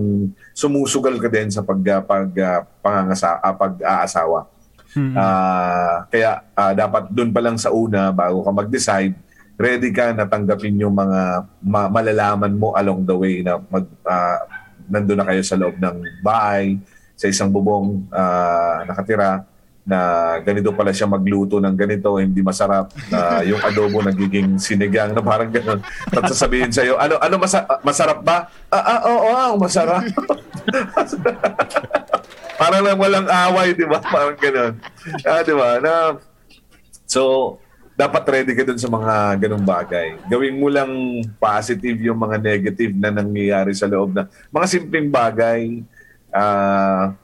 sumusugal ka din sa pag ah, pag ah, pangangasa ah, pag-aasawa. Hmm. Ah, kaya ah, dapat doon pa lang sa una bago ka mag-decide, ready ka na tanggapin yung mga ma- malalaman mo along the way na mag ah, nandun na kayo sa loob ng bahay, sa isang bubong ah, nakatira na ganito pala siya magluto ng ganito, hindi masarap, na yung adobo nagiging sinigang na parang gano'n. Tapos sasabihin sa'yo, ano, ano masa- masarap ba? Ah, ah, oo, oo, masarap. parang lang walang away, di ba? Parang gano'n. Ah, di ba? Na, so, dapat ready ka dun sa mga ganung bagay. Gawin mo lang positive yung mga negative na nangyayari sa loob na mga simpleng bagay. Ah,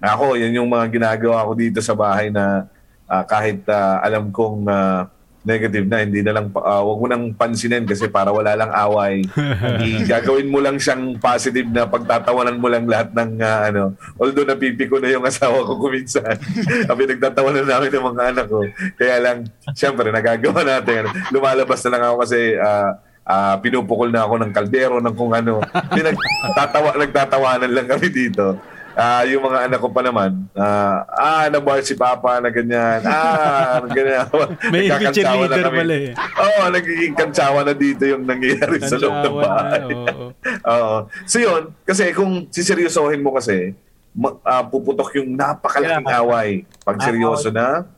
ako, yan yung mga ginagawa ko dito sa bahay na ah, kahit ah, alam kong ah, negative na, hindi na lang, ah, wag mo nang pansinin kasi para wala lang away. Gagawin mo lang siyang positive na pagtatawanan mo lang lahat ng ah, ano. Although napipiko na yung asawa ko kuminsan. Kami nagtatawanan namin ng mga anak ko. Kaya lang, siyempre, nagagawa natin. Ano, lumalabas na lang ako kasi ah, ah, pinupukol na ako ng kaldero ng kung ano. Pinagtatawa, nagtatawanan lang kami dito. Ah, yung mga anak ko pa naman, ah, ah, nabar si Papa na ganyan. Ah, ganyan. May Nagkakantsawan na cheerleader kami. pala eh. Oo, nagiging kantsawa na dito yung nangyayari sa loob ng Kantsawan na, bahay. oo. Oo. So yun, kasi kung siseryosohin mo kasi, ma- ah, puputok yung napakalaking Yeah. away. Pag seryoso na,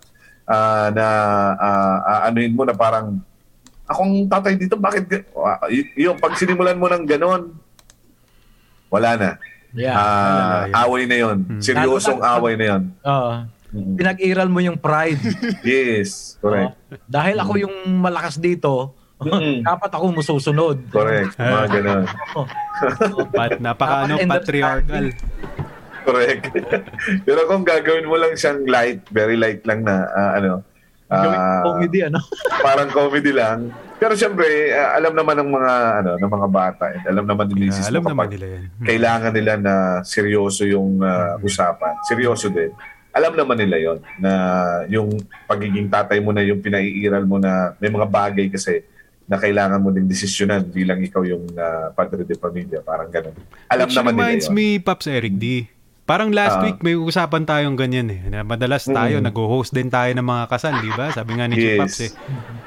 ah, na ah, ah, anuhin mo na parang, akong tatay dito, bakit? ga-" Ah, y- yung pag sinimulan mo ng ganon, wala na. Yeah. Ah, na yun. away na yon. Seryosong Lalo na- away na yon. Oo. Mm. pinag-iral mo yung pride. Yes, correct. Oo. Dahil ako yung malakas dito, Mm. dapat ako mususunod. Correct. Mga ganon. Pat, napaka ano, patriarchal. Correct. Pero kung gagawin mo lang siyang light, very light lang na ah, ano, ah, comedy, ano? parang comedy lang. Pero siyempre, ah, alam naman ng mga ano, ng mga bata, and alam naman ni Yeah, alam naman nila yan. kailangan nila na seryoso yung ah, usapan. Seryoso din. Alam naman nila yon na yung pagiging tatay mo na yung pinaiiral mo na may mga bagay kasi na kailangan mo ding desisyonan bilang ikaw yung ah, padre de pamilya. Parang ganun. Alam Which naman nila reminds yun. me, Pops Eric D. Parang last Ah. week may usapan tayong ganyan eh. Na madalas tayo, Mm. nag-host din tayo ng mga kasal, di ba? Sabi nga ni Chief Yes. Pops eh.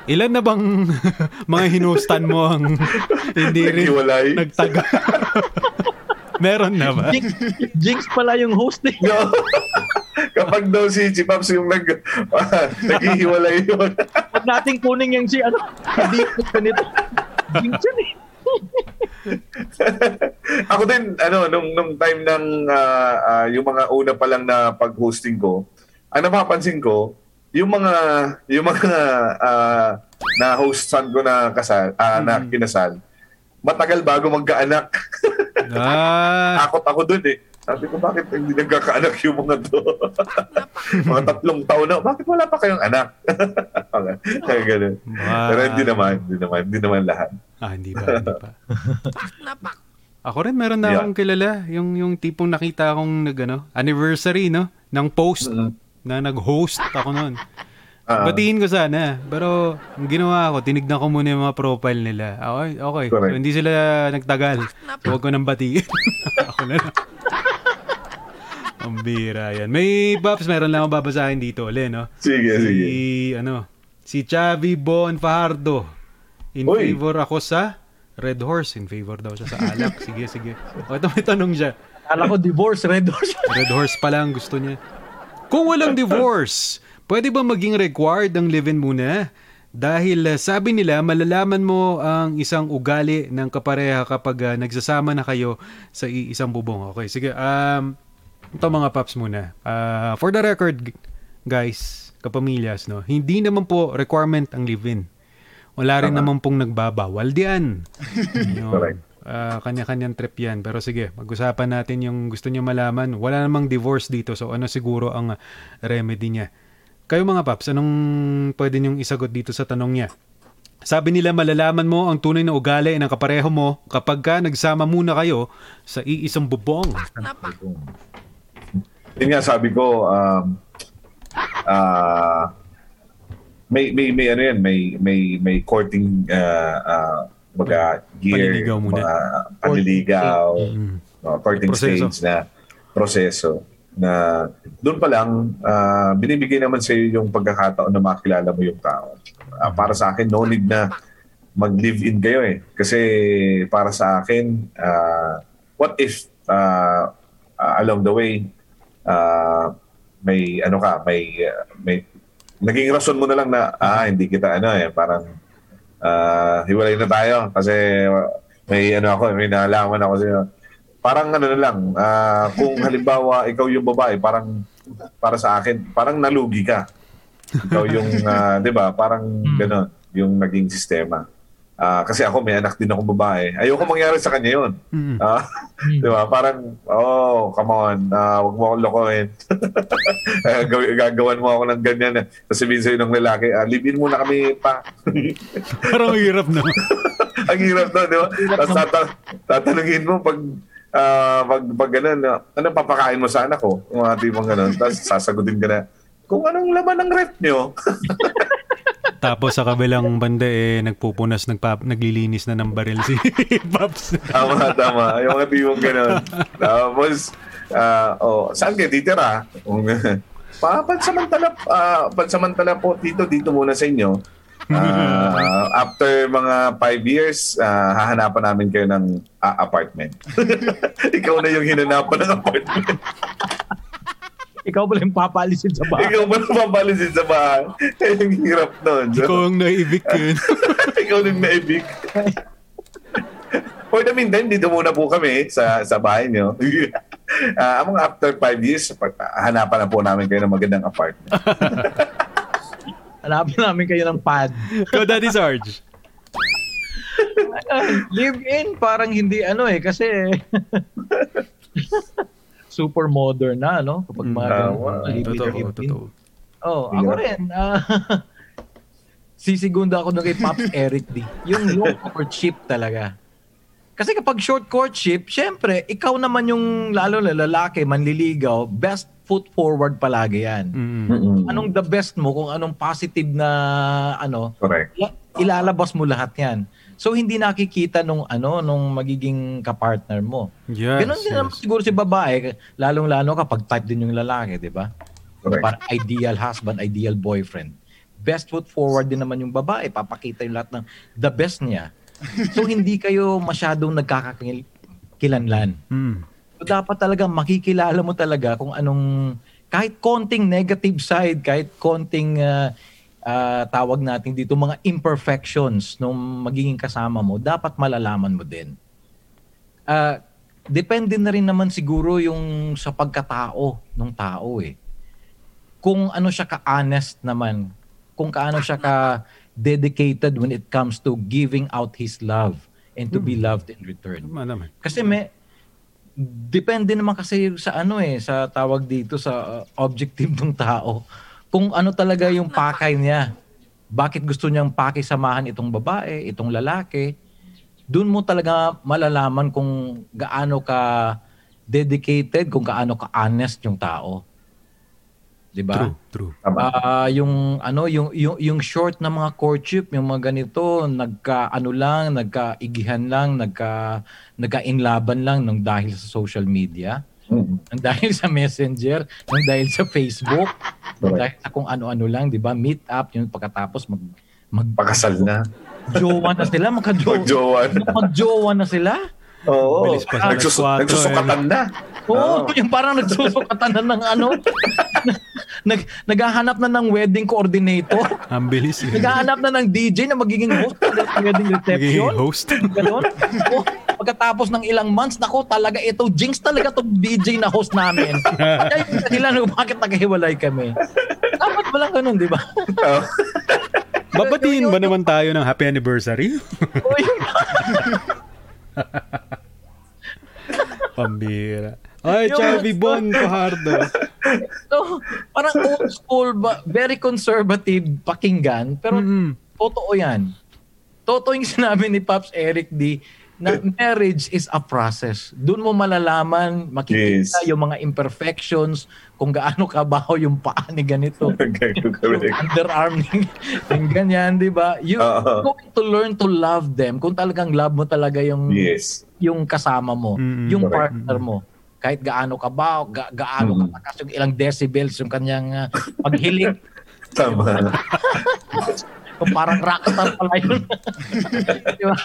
Ilan na bang mga hinustan mo ang hindi rin nagtaga? Meron na ba? Jinx, Jinx pala yung host eh. No. Kapag daw si Chipaps yung nag, naghihiwalay yun. Huwag nating kunin yung si ano. Hindi ko nito. Jinx yun eh. Ako din, ano, nung, nung time ng ah, ah, yung mga una pa lang na pag-hosting ko, ang napapansin ko, yung mga yung mga ah, na hostan ko na kasal, ah, na kinasal, matagal bago magkaanak. Ah, Takot ako dun eh. Sabi ko, bakit hindi nagkakaanak yung mga to? mga tatlong taon na, bakit wala pa kayong anak? Kaya ganun. Ah. Pero hindi naman, hindi naman, hindi naman lahat. Ah, hindi pa, hindi pa. Ako rin meron na Yeah. akong kilala, yung yung tipong nakita akong nag ano, anniversary no ng post Mm. na nag-host ako noon. Ah. Batiin ko sana, pero ang ginawa ko, tinignan ko muna yung mga profile nila. Okay, okay. Correct. So, hindi sila nagtagal. So, huwag ko nang batiin. ako na lang. Ang bira yan. May Pops, meron lang akong babasahin dito ulit, no? Sige, si, sige. ano, si Chavi Bon Fajardo. In Uy. favor ako sa Red Horse. In favor daw siya sa alak. sige, sige. O, ito may tanong siya. Kala ko divorce, red horse. Red Horse pa lang gusto niya. Kung walang divorce, pwede ba maging required ang live-in muna? Dahil uh, sabi nila, malalaman mo ang isang ugali ng kapareha kapag uh, nagsasama na kayo sa iisang bubong. Okay, sige. Um, ito mga paps muna. Uh, for the record, guys, kapamilyas, no, hindi naman po requirement ang live-in. Wala rin Tama. naman pong nagbabawal diyan. Correct. Ah, kanya-kanyang trip yan. Pero sige, mag-usapan natin yung gusto niyo malaman. Wala namang divorce dito. So ano siguro ang remedy niya? Kayo mga paps, anong pwede niyong isagot dito sa tanong niya? Sabi nila malalaman mo ang tunay na ugali ng kapareho mo kapag ka nagsama muna kayo sa iisang bubong. Yun nga sabi ko, um, ah, may may may ano yan, may may may courting uh, uh, baga gear, Panliligaw muna. mga panliligaw, Mm. uh, courting Proseso. stage na proseso na doon pa lang ah, binibigay naman sa iyo yung pagkakataon na makilala mo yung tao. Ah, para sa akin no need na mag-live-in kayo eh. Kasi para sa akin ah, what if ah, ah, along the way ah, may ano ka, may ah, may naging rason mo na lang na ah hindi kita ano eh parang ah, hiwalay na tayo kasi may ano ako, may nalaman ako sa Parang ano na lang, ah, kung halimbawa ikaw yung babae, parang para sa akin, parang nalugi ka. Ikaw yung, ah, 'di ba? Parang gano'n yung naging sistema. Ah, kasi ako may anak din akong babae. Ayoko mangyari sa kanya 'yon. Mm. Ah, 'Di ba? Parang oh, come on, ah, wag mo akong lokohin. Gaw- gagawan mo ako ng ganyan. eh. Tapos sabihin sa'yo ng lalaki, ah, live-in muna kami pa. Parang hirap na. Ang hirap na, di ba? Tapos tata- tatanungin mo pag ah, pag, pag ganun, ah, ano papakain mo sa anak ko? Mga tipong ganun. Tapos sasagutin ka na, kung anong laman ng rep nyo? Tapos sa kabilang banda eh nagpupunas, nagpa, naglilinis na ng baril si Pops. tama, tama. Yung mga tipong ganun. Tapos, ah, oh, saan kayo titira? Pa, pansamantala, ah, pansamantala po dito, dito muna sa inyo. Ah, after mga five years, ah, hahanapan namin kayo ng ah, apartment. Ikaw na yung hinanapan ng apartment. Ikaw pala yung papalisin sa bahay. Ikaw ba napapalisin sa bahay? Ang hirap nun. Ikaw ang na-evict yun. Ikaw nang naibig. For the meantime, dito muna po kami sa sa bahay niyo. Ah, among after five years, pag- hanapan na po namin kayo ng magandang apartment. Hanapin namin kayo ng pad. Go, Daddy Sarge. live in parang hindi ano eh kasi super modern na no kapag mga Mm, ganun, live in, Totoo, totoo. Oh, ako rin. ah, sisigunda ako na kay Pops Eric D. Yung long courtship talaga. Kasi kapag short courtship, syempre, ikaw naman yung lalo na lalaki, manliligaw, best foot forward palagi yan. Mm. Mm-mm. Anong the best mo, kung anong positive na ano, Correct. ila- ilalabas mo lahat yan. So hindi nakikita nung ano nung magiging kapartner mo. Yes, Ganon din yes. naman siguro si babae, lalong-lalo kapag type din yung lalaki, di ba? Correct. Parang ideal husband, ideal boyfriend. Best foot forward din naman yung babae, papakita yung lahat ng the best niya. So hindi kayo masyadong nagkakakilanlan. Mm. So dapat talaga makikilala mo talaga kung anong kahit konting negative side, kahit konting ah, ah, tawag natin dito mga imperfections nung magiging kasama mo, dapat malalaman mo din. Ah, depende na rin naman siguro yung sa pagkatao ng tao eh. Kung ano siya ka-honest naman, kung kaano siya ka dedicated when it comes to giving out his love and to be loved in return. Naman. Kasi may depende naman kasi sa ano eh, sa tawag dito sa uh, objective ng tao. Kung ano talaga yung pakay niya. Bakit gusto niyang pakisamahan itong babae, itong lalaki. Doon mo talaga malalaman kung gaano ka dedicated, kung gaano ka honest yung tao. 'Di ba? True, true. Ah, yung ano yung, yung yung short na mga courtship, yung mga ganito, nagka ano lang, nagkaigihan lang, nagka nagka-inlaban lang nung dahil sa social media, Mm. nang dahil sa Messenger, nang dahil sa Facebook, Correct. dahil sa kung ano-ano lang, 'di ba? Meet up, yun pagkatapos mag mag Pakasal na. jowa na sila, magka-jowa. Magjowa na sila. Oo. Bilis pa sa Nagsus- alas 4 nagsusukatan na. Oo, yung parang nagsusukatan na ng ano. Nag, naghahanap na ng wedding coordinator. Ang bilis. eh. Naghahanap na ng DJ na magiging host ng wedding Magiging reception. host. Ganon. O, pagkatapos ng ilang months, nako talaga ito, jinx talaga itong DJ na host namin. Kaya yung dahilan kung bakit naghiwalay kami. Dapat walang ganun, di ba? Oo. Babatiin ba naman tayo ng happy anniversary? Pambira. Ay, Chavi Bon Fajardo. So, parang old school, ba, very conservative pakinggan, pero Mm-mm. totoo yan. Totoo yung sinabi ni Pops Eric D na marriage is a process. Doon mo malalaman, makikita Yes. yung mga imperfections, kung gaano kabaho yung paa ni ganito. yung underarm ni yung ganyan, di ba? You Oo. going to learn to love them kung talagang love mo talaga yung Yes. yung kasama mo, Mm, yung correct. partner mo. Kahit gaano kabaho, ga, gaano Mm. katakas yung ilang decibels yung kanyang uh, paghiling. Tama. kung parang rockstar pala yun. di ba?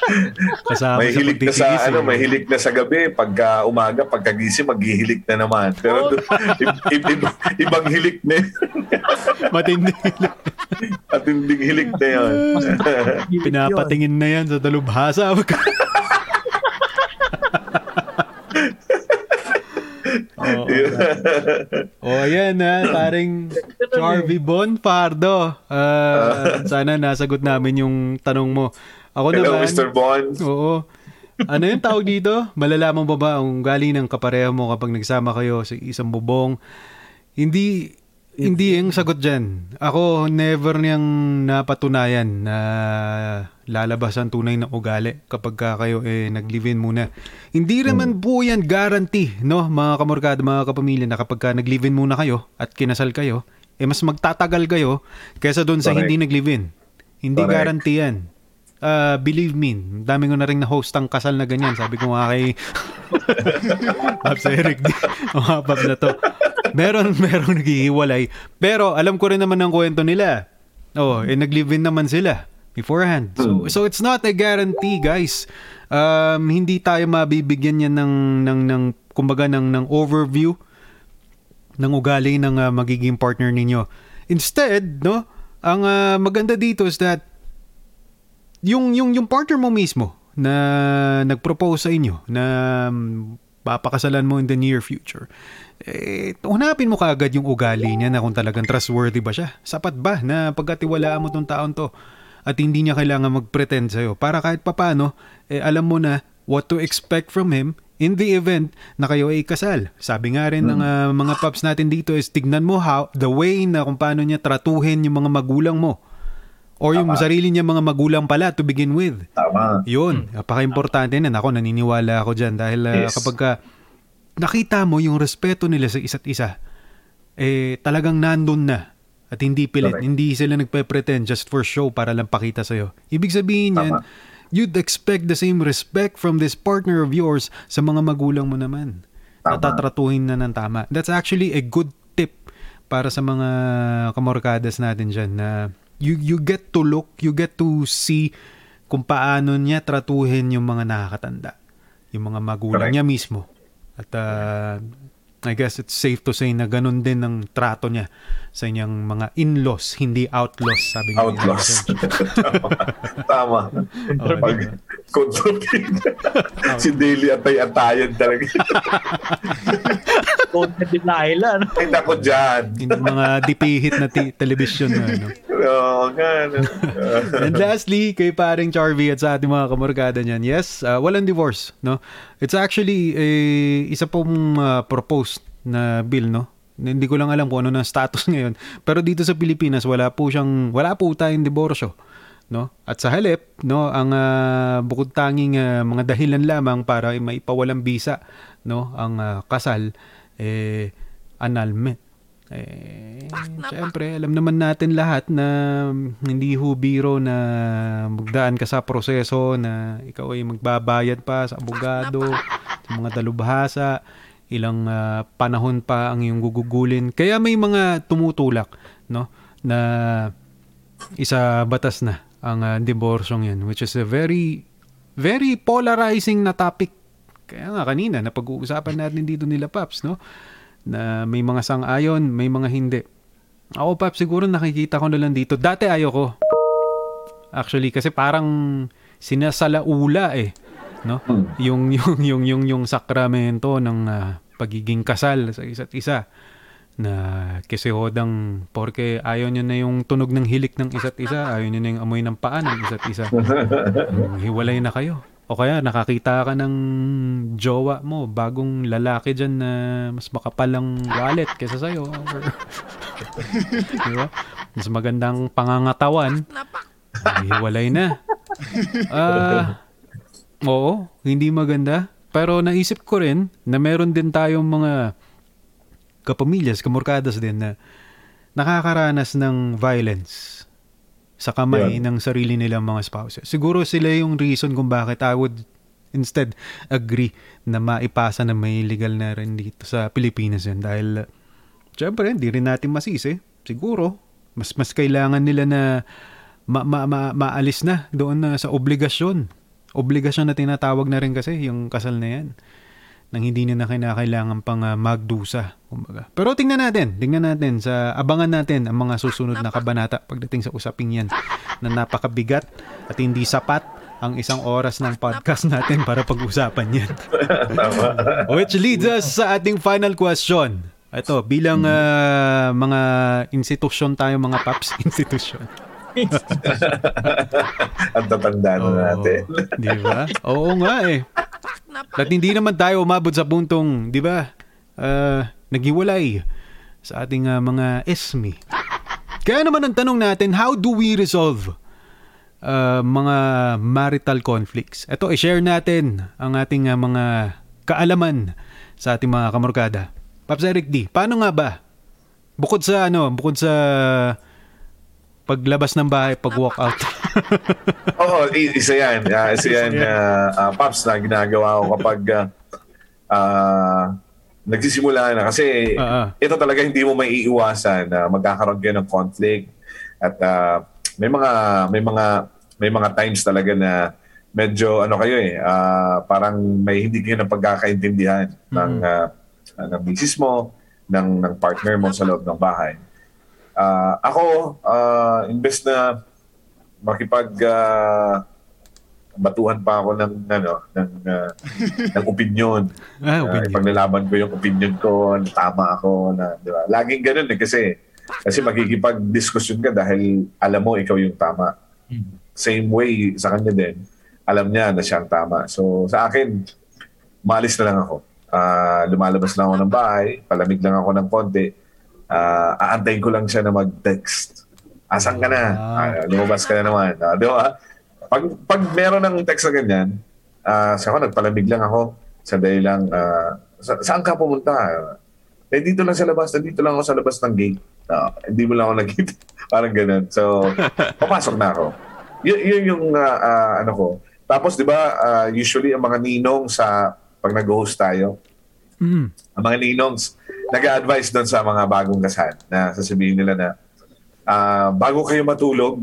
Kasama may sa hilik na sa ano, eh. may hilik na sa gabi, pagka umaga, pagkagising maghihilik na naman. Pero Oh. i- i- i- ibang hilik na yun. Matindi. At hindi hilik na yun. Pinapatingin na yan sa dalubhasa. Oo. oh, ayan na, paring Charvy Bon Pardo. Ah, sana nasagot namin yung tanong mo. Ako Hello, naman, Mr. Bond. Oo. Ano yung tawag dito? Malalaman ba ba ang galing ng kapareho mo kapag nagsama kayo sa isang bubong? Hindi hindi yung sagot dyan. Ako, never niyang napatunayan na lalabas ang tunay na ugali kapag ka kayo eh, nag-live-in muna. Hindi naman po yan guarantee, no, mga kamorkada, mga kapamilya, na kapag ka nag-live-in muna kayo at kinasal kayo, eh mas magtatagal kayo kaysa doon sa Correct. hindi nag-live-in. Hindi Correct. guarantee yan. Uh, believe me, dami ko na rin na host ang kasal na ganyan. Sabi ko nga kay Pops Eric, Pops na to. Meron, meron naghihiwalay. Pero alam ko rin naman ang kwento nila. Oh, eh nag-live-in naman sila beforehand. So so it's not a guarantee, guys. Um, hindi tayo mabibigyan yan ng ng ng kumbaga ng ng overview ng ugali ng ah, magiging partner ninyo. Instead, no, ang ah, maganda dito is that yung yung yung partner mo mismo na nag-propose sa inyo na mm, papakasalan mo in the near future. Eh, hunapin mo kaagad yung ugali niya na kung talagang trustworthy ba siya. Sapat ba na pagkatiwalaan mo tong taon to at hindi niya kailangan mag-pretend sa'yo para kahit papano, eh, alam mo na what to expect from him in the event na kayo ay kasal. Sabi nga rin ng ah, mga paps natin dito is tignan mo how, the way na kung paano niya tratuhin yung mga magulang mo. Or yung sarili niya mga magulang pala to begin with. Tama. Yun, napaka-importante na. Ako, naniniwala ako dyan dahil uh, Yes. kapag ka nakita mo yung respeto nila sa isa't isa, eh talagang nandun na. At hindi pilit, Correct. hindi sila nagpe-pretend just for show para lang pakita sa'yo. Ibig sabihin yan, Tama. you'd expect the same respect from this partner of yours sa mga magulang mo naman. Tama. Natatratuhin na ng tama. That's actually a good tip para sa mga kamorkadas natin dyan na you, you get to look, you get to see kung paano niya tratuhin yung mga nakakatanda. Yung mga magulang Correct. niya mismo. At uh, I guess it's safe to say na ganun din ang trato niya sa inyang mga in-laws, hindi outlaws, sabi nga ni Outlaws. Anderson. Tama. Oh, Pag diba? consulting. si Daily atay-atayan talaga. Din na ilan. Ay, nako dyan. Hindi mga dipihit na ti- television na ano. Oo, no. And lastly, kay paring Charvy at sa ating mga kamorkada niyan, yes, uh, walang divorce, no? It's actually eh, isa pong uh, proposed na bill, no? Hindi ko lang alam kung ano na status ngayon. Pero dito sa Pilipinas, wala po siyang, wala po tayong diborsyo. No? At sa halip, no, ang ah, bukod tanging ah, mga dahilan lamang para maipawalang bisa, no, ang ah, kasal eh annulment. Eh, syempre, alam naman natin lahat na hindi ho biro na magdaan ka sa proseso na ikaw ay magbabayad pa sa abogado, sa mga dalubhasa, ilang ah, panahon pa ang iyong gugugulin. Kaya may mga tumutulak, no, na isa batas na ang uh, diborsyong yan, which is a very, very polarizing na topic. Kaya nga kanina, napag-uusapan natin dito nila, Paps, no? Na may mga sang-ayon, may mga hindi. Ako, Paps, siguro nakikita ko na lang dito. Dati ayoko. Actually, kasi parang sinasalaula eh. No? Yung, yung, yung, yung, yung sakramento ng ah, pagiging kasal sa isa't isa na kasi hodang porke ayaw niya na yung tunog ng hilik ng isa't isa, ayaw niya na yung amoy ng paa ng isa't isa. Um, hiwalay na kayo. O kaya nakakita ka ng jowa mo, bagong lalaki dyan na mas makapal ang wallet kesa sa'yo. Di ba? Mas magandang pangangatawan. Hiwalay na. Ah, oo, hindi maganda. Pero naisip ko rin na meron din tayong mga kapamilyas, kamorkadas din na nakakaranas ng violence sa kamay Yeah. ng sarili nilang mga spouses. Siguro sila yung reason kung bakit I would instead agree na maipasa na may legal na rin dito sa Pilipinas yan. Dahil, syempre, hindi rin natin masisi. Siguro, mas mas kailangan nila na ma, ma, ma- maalis na doon na sa obligasyon. Obligasyon na tinatawag na rin kasi yung kasal na yan nang hindi na kinakailangan pang ah, magdusa. Kumbaga. Pero tingnan natin, tingnan natin sa abangan natin ang mga susunod na kabanata pagdating sa usaping yan na napakabigat at hindi sapat ang isang oras ng podcast natin para pag-usapan yan. Which leads us sa ating final question. Ito, bilang ah, mga institusyon tayo, mga paps, institusyon. Ang tatanda na natin. di ba? Oo nga eh. At hindi naman tayo umabot sa puntong, di ba, ah, naghiwalay sa ating ah, mga esmi. Kaya naman ang tanong natin, how do we resolve ah, mga marital conflicts? Ito, i-share natin ang ating ah, mga kaalaman sa ating mga kamorkada. Paps Eric D, paano nga ba? Bukod sa ano, bukod sa paglabas ng bahay, pag-walk out. Oo, i- isa yan. Ah, isa yan, ah, ah, Paps, na ginagawa ko kapag ah, ah, nagsisimula na. Kasi ah. ito talaga hindi mo may iiwasan na magkakaroon kayo ng conflict. At ah, may mga may mga may mga times talaga na medyo ano kayo eh ah, parang may hindi kayo ng pagkakaintindihan ng ah, ng misis mo, ng ng partner mo sa loob ng bahay. Ah, ako ah, imbes na makipag ah, batuhan pa ako ng ano ng ah, ng opinion. Ah, Uh, opinion. ipaglalaban ko yung opinion ko, na tama ako, na, di ba? Laging ganun eh, kasi, kasi magkikipag-discussion ka dahil alam mo ikaw yung tama. Same way sa kanya din, alam niya na siya ang tama. So, sa akin, malis na lang ako. Ah, lumalabas lang ako ng bahay, palamig lang ako ng konti, Ah, aantayin ko lang siya na mag-text. Asan ka na? Ah, lumabas ka na naman. Ah, di ba? Pag, pag meron ng text na ganyan, ah, sa ako, nagpalamig lang ako. Sandali lang, ah, sa, saan ka pumunta? Eh, dito lang sa labas. Dito lang ako sa labas ng gate. Ah, hindi mo lang ako nakita. Parang ganun. So, papasok na ako. Yun, yun yung ah, ah, ano ko. Tapos, di ba, ah, usually ang mga ninong sa pag nag-host tayo, Mm. ang mga ninongs nag-advise doon sa mga bagong kasal na sasabihin nila na ah, bago kayo matulog,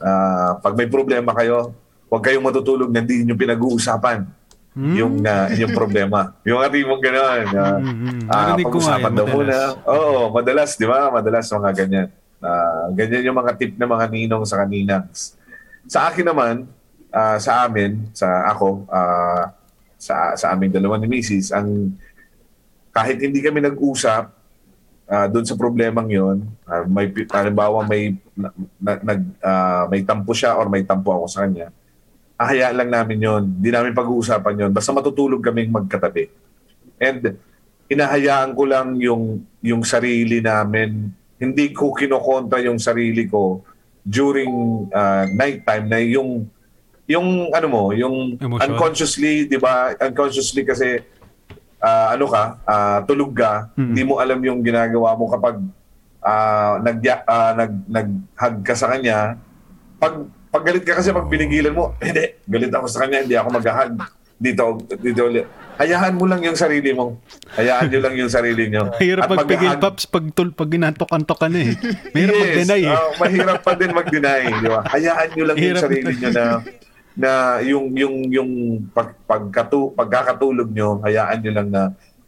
ah, pag may problema kayo, huwag kayong matutulog na hindi nyo pinag-uusapan yung ah, inyong problema. Yung ating mong gano'n. Mm, mm. Narinig ko nga pag-usapan daw muna. Oo, madalas, di ba? Madalas mga ganyan. Ah, ganyan yung mga tip ng mga ninong sa kaninangs. Sa akin naman, ah, sa amin, sa ako, ah, sa sa aming dalawa ni Mrs., ang kahit hindi kami nag-usap ah, doon sa problemang yon, ah, may halimbawa may na, na- nag ah, may tampo siya or may tampo ako sa kanya. Ahayaan lang namin yon. Hindi namin pag-uusapan yon. Basta matutulog kaming magkatabi. And inahayaan ko lang yung yung sarili namin. Hindi ko kinokontra yung sarili ko during uh, nighttime na yung yung ano mo, yung Emosyon. unconsciously, 'di ba? Unconsciously kasi ah, ano ka, ah, tulog ka, Mm. hindi mo alam yung ginagawa mo kapag ah, nag ah, nag nag-hug ka sa kanya. Pag pag galit ka kasi pag binigilan mo, hindi, galit ako sa kanya, hindi ako mag-hug. Dito, dito ulit. Hayaan mo lang yung sarili mo. Hayaan nyo lang yung sarili nyo. Mahirap At magpigil, mag-hug- Paps, pag, tul, pag ginantok-antok ka na eh. Mahirap mag-deny eh. ah, mahirap pa din mag-deny, di ba? Hayaan nyo lang yung Hirap sarili nyo na na yung yung yung pag, pagkatu, pagkakatulog nyo, hayaan nyo lang na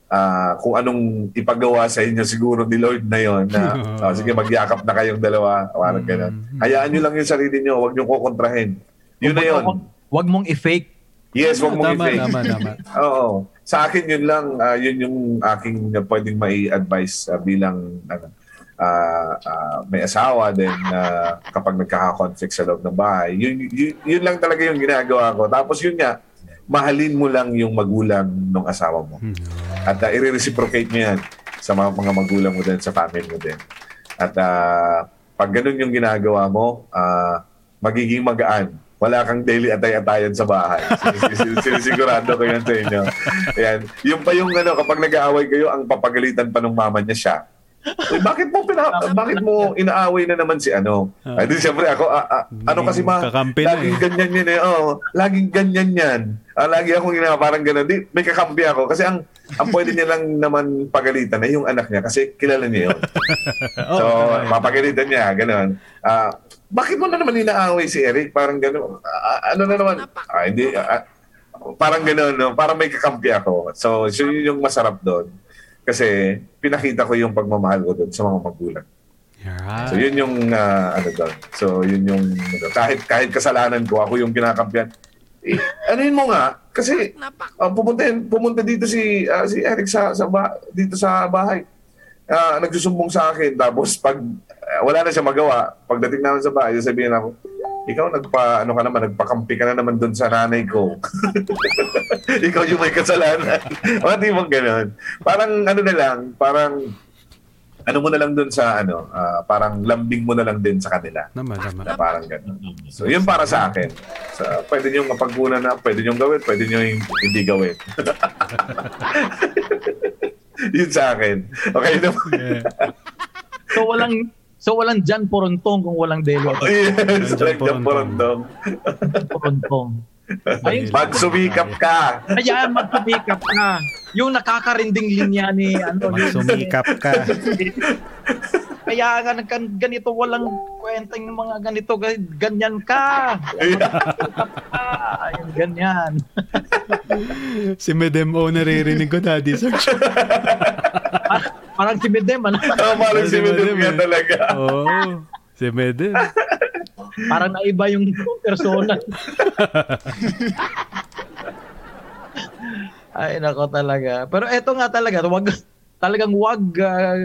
ah, kung anong ipagawa sa inyo siguro ni Lord na yon na ah, sige magyakap na kayong dalawa parang ganun. Hayaan nyo lang yung sarili nyo, huwag nyo kukontrahin. Yun na yun. Huwag mong i-fake. Yes, huwag mong tama, i-fake. tama, tama. Oo. Sa akin yun lang, ah, yun yung aking uh, pwedeng mai-advise ah, bilang ano, ah, ah, may asawa din na kapag nagkaka-conflict sa loob ng bahay. Yun, yun, yun lang talaga yung ginagawa ko. Tapos yun nga, mahalin mo lang yung magulang ng asawa mo. At uh, i-reciprocate mo yan sa mga, mga magulang mo din, sa family mo din. At ah, pag ganun yung ginagawa mo, ah, magiging magaan. Wala kang daily atay-atayan sa bahay. Sinis- sinis- Sinisigurado ko yan sa inyo. Ayan. Yung pa yung ano, kapag nag-aaway kayo, ang papagalitan pa ng mama niya siya. Uy, bakit mo pina, bakit mo inaaway na naman si ano? Ay, di siyempre ako, ah, ah, ano kasi ma, laging eh. ganyan yan eh. Oh, laging ganyan yan. Ah, lagi akong ginagawa parang gano'n. Di, may kakampi ako. Kasi ang, ang pwede niya lang naman pagalitan ay yung anak niya kasi kilala niya yun. So, mapagalitan niya, gano'n. Ah, bakit mo na naman inaaway si Eric? Parang gano'n. Ah, ano na naman? Ah, hindi. ah, parang gano'n, no? Parang may kakampi ako. So, so yun yung masarap doon. Kasi pinakita ko yung pagmamahal ko doon sa mga magulang. Yeah. So yun yung ah, ano doon. So yun yung ano, kahit kahit kasalanan ko ako yung kinakampihan. Eh, ano yun mo nga kasi ah, pumunta pumunta dito si ah, si Eric sa sa ba- dito sa bahay. Ah, nagsusumbong sa akin tapos pag ah, wala na siya magawa, pagdating namin sa bahay, sabihin ako, ikaw nagpa ano ka naman, nagpakampi ka na naman doon sa nanay ko. ikaw yung may kasalanan. Mga di mong ganun. Parang ano na lang, parang ano mo na lang doon sa ano, ah, parang lambing mo na lang din sa kanila. Naman, naman. Na parang ganun. So, yun para sa akin. So, pwede nyo mapagkunan na, pwede nyo gawin, pwede nyo hindi gawin. yun sa akin. Okay naman. Yeah. So walang so walang Jan Porontong kung walang Delo at yes, like the Porondong. porondong. Porontong. Magsumikap ka. Kaya magpapikap ka. Yung nakakarinding linya ni ano, Magsumikap ka. kaya nga ganito walang kwenta yung mga ganito ga- ganyan ka. Ayun, ganyan. Si Medem O naririnig ko, Daddy Sarge. Parang si Medem, ano? Oh, parang si Medem nga eh. talaga. Oo. Si Medem. Parang naiba yung persona. Ay, nako talaga. Pero eto nga talaga, wag, talagang wag ah,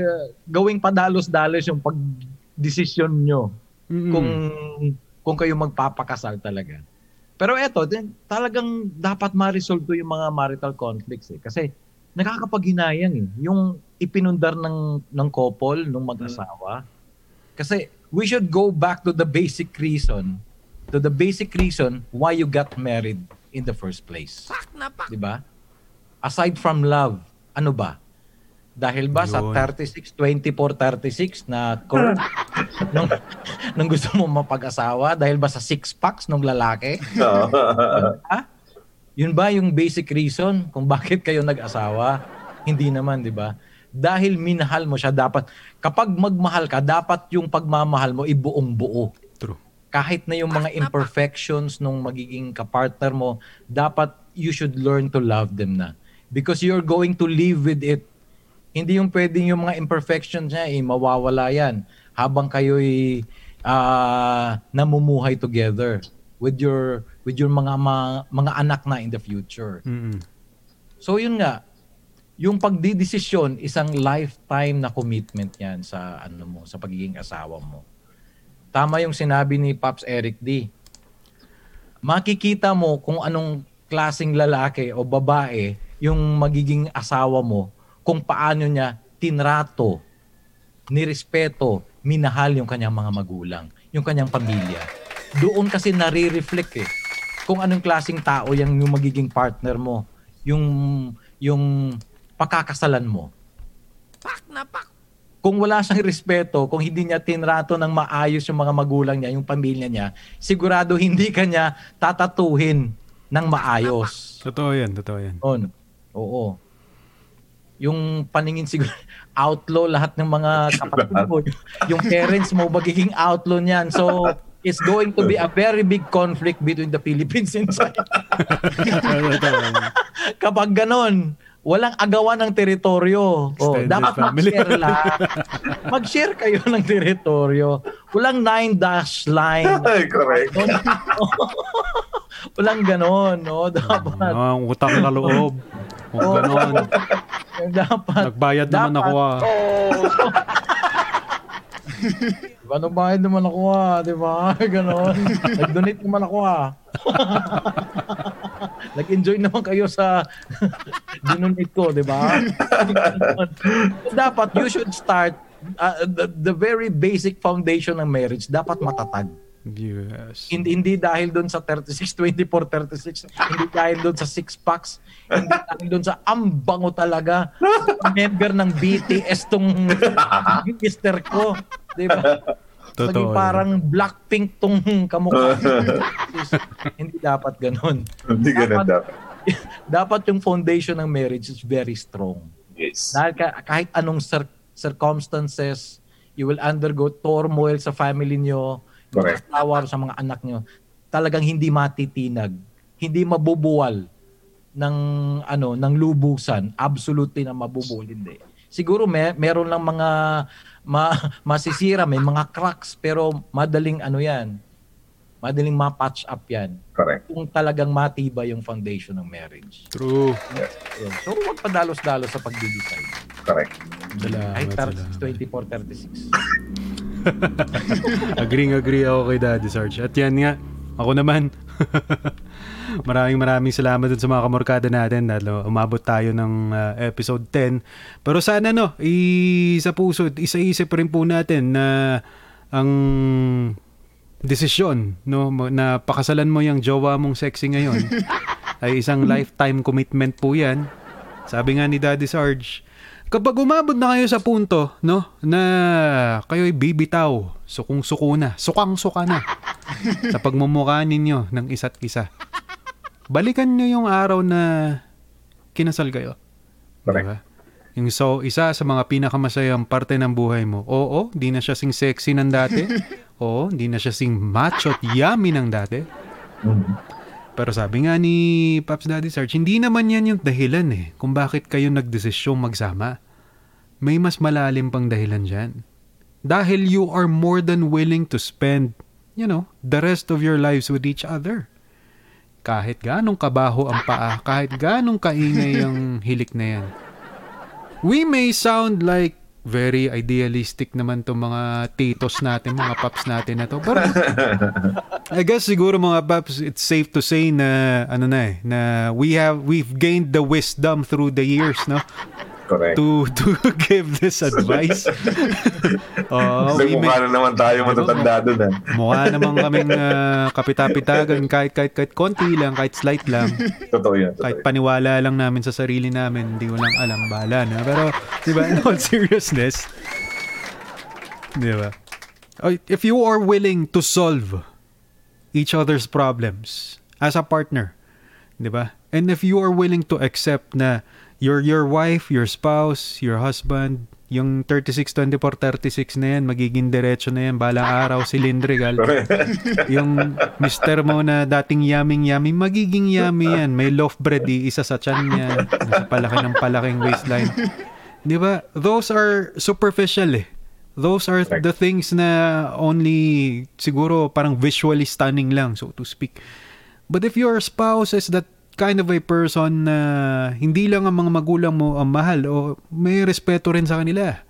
gawing padalos-dalos yung pag-desisyon nyo Mm-mm. kung kung kayo magpapakasal talaga. Pero eto, din, talagang dapat ma-resolve to yung mga marital conflicts eh. Kasi nakakapaghinayang eh. Yung ipinundar ng, ng couple, ng mag-asawa. Kasi we should go back to the basic reason, to the basic reason why you got married in the first place. Di ba? Aside from love, ano ba? Dahil ba sa Yun. 36, 24, 36 na curve nung, nung gusto mo mapag-asawa? Dahil ba sa six packs nung lalaki? Ha? Yun ba yung basic reason kung bakit kayo nag-asawa? Hindi naman, di ba? Dahil minahal mo siya, dapat, kapag magmahal ka, dapat yung pagmamahal mo ibuong buo. True. Kahit na yung mga imperfections nung magiging kapartner mo, dapat you should learn to love them na. Because you're going to live with it. Hindi yung pwedeng yung mga imperfections niya, eh, mawawala yan. Habang kayo'y ah, namumuhay together with your with your mga mga, mga anak na in the future. Mm-mm. So yun nga, yung pagdidesisyon, isang lifetime na commitment yan sa ano mo, sa pagiging asawa mo. Tama yung sinabi ni Pops Eric D. Makikita mo kung anong klasing lalaki o babae yung magiging asawa mo kung paano niya tinrato, nirespeto, minahal yung kanyang mga magulang, yung kanyang pamilya. Doon kasi nare-reflect eh kung anong klasing tao yung, yung magiging partner mo, yung yung pakakasalan mo. Kung wala siyang respeto, kung hindi niya tinrato ng maayos yung mga magulang niya, yung pamilya niya, sigurado hindi kanya tatatuhin ng maayos. Totoo yan, totoo yan. On. Oo. Yung paningin siguro, outlaw lahat ng mga kapatid mo. Yung parents mo, magiging outlaw niyan. So, it's going to be a very big conflict between the Philippines and China. Kapag ganon, walang agawan ng teritoryo. Oh, Extended dapat family. mag-share lang. Mag-share kayo ng teritoryo. Walang nine dash line. Ay, correct. walang ganon, no? Dapat. Ah, ang utang na loob. Kung Oo. ganon. dapat. Nagbayad naman dapat- ako ah. Oo. Diba, nagbayad naman ako ah, di ba? Ganon. Nag-donate naman ako ah. Nag-enjoy naman kayo sa dinonate ko, di ba? dapat you should start uh, the, the very basic foundation ng marriage dapat matatag. Yes. Hindi, hindi dahil doon sa 36, 24, 36. Hindi dahil doon sa six packs. Hindi dahil doon sa ambango talaga. Member ng BTS tong mister ko. Di ba? Totoo Maging parang Blackpink tong kamukha. hindi dapat ganun. Hindi ganun dapat. Dapat yung foundation ng marriage is very strong. Yes. Dahil ka- kahit anong cir- circumstances, you will undergo turmoil sa family nyo, Correct. asawa sa mga anak nyo, talagang hindi matitinag, hindi mabubuwal ng ano ng lubusan, absolutely na mabubuwal hindi. Siguro may meron lang mga ma, masisira, may mga cracks pero madaling ano 'yan. Madaling ma-patch up 'yan Correct. kung talagang matibay yung foundation ng marriage. True. Yun. So huwag padalos-dalos sa pagde-decide. Correct. Ay, Salamat, 36, salamat. 24, 36. Agreeing agree ako kay Daddy Sarge. At yan nga, ako naman. maraming maraming salamat dun sa mga kamorkada natin dahil umabot tayo ng uh, episode 10. Pero sana no, i sa puso, isa-isip rin po natin na ang desisyon no na pakasalan mo yung jowa mong sexy ngayon ay isang lifetime commitment po yan. Sabi nga ni Daddy Sarge, kapag umabot na kayo sa punto, no, na kayo'y bibitaw, sukong-suko na, sukang-suka na sa pagmumukha ninyo ng isa't isa. Balikan nyo yung araw na kinasal kayo. Correct. Diba? Yung so, isa sa mga pinakamasayang parte ng buhay mo. Oo, di na siya sing sexy ng dati. Oo, di na siya sing macho at yummy ng dati. Mm. Pero sabi nga ni Pops Daddy Sarge, hindi naman yan yung dahilan eh kung bakit kayo nagdesisyong magsama. May mas malalim pang dahilan dyan. Dahil you are more than willing to spend, you know, the rest of your lives with each other. Kahit ganong kabaho ang paa, kahit ganong kaingay ang hilik na yan. We may sound like very idealistic naman to mga titos natin, mga paps natin na to. Pero I guess siguro mga paps, it's safe to say na ano na eh, na we have we've gained the wisdom through the years, no? Correct. To to give this advice. Oo, Kasi we may- mukha na naman tayo matatanda doon. ah. Mukha naman kaming uh, kapitapitagan kahit, kahit, kahit konti lang, kahit slight lang. Totoo yan. Totoo Kahit yan. paniwala lang namin sa sarili namin, hindi ko lang alam, bala na. Pero, di ba, in all seriousness, di ba? Oh, If you are willing to solve each other's problems as a partner, di ba? And if you are willing to accept na your your wife, your spouse, your husband, yung 36, 24, 36 na yan, magiging diretso na yan, balang araw, cylindrical. yung mister mo na dating yaming-yami, magiging yummy yan. May loaf bread, isa sa tiyan niya. Nasa palaki ng palaking waistline. Di ba? Those are superficial eh. Those are the things na only siguro parang visually stunning lang, so to speak. But if your spouse is that kind of a person na hindi lang ang mga magulang mo ang mahal o may respeto rin sa kanila.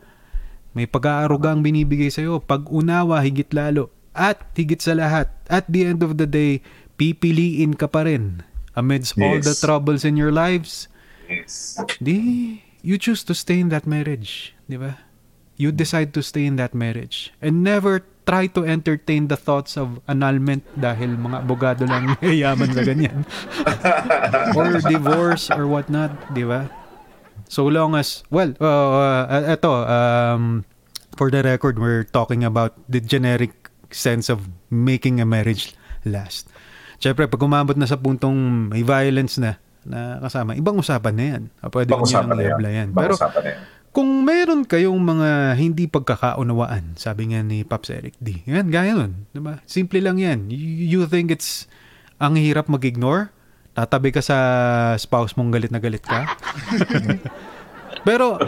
May pag-aaruga ang binibigay sa'yo, pag-unawa higit lalo. At higit sa lahat, at the end of the day, pipiliin ka pa rin. Amidst all the Yes. troubles in your lives, Yes. di, you choose to stay in that marriage. Di ba? You decide to stay in that marriage. And never try to entertain the thoughts of annulment dahil mga abogado lang yayaman sa ganyan. or divorce or whatnot. Di ba? So long as, well, uh, uh, ito, um, for the record, we're talking about the generic sense of making a marriage last. Siyempre, pag umabot na sa puntong may violence na, na kasama, ibang usapan na yan. Ah, Pwede Ibang usapan na yan. yan. Ibang Pero usapan na yan. Kung meron kayong mga hindi pagkakaunawaan, sabi nga ni Pops Eric D, yan, gaya nun. Diba? Simple lang yan. You, think it's ang hirap mag-ignore? Tatabi ka sa spouse mong galit na galit ka? Pero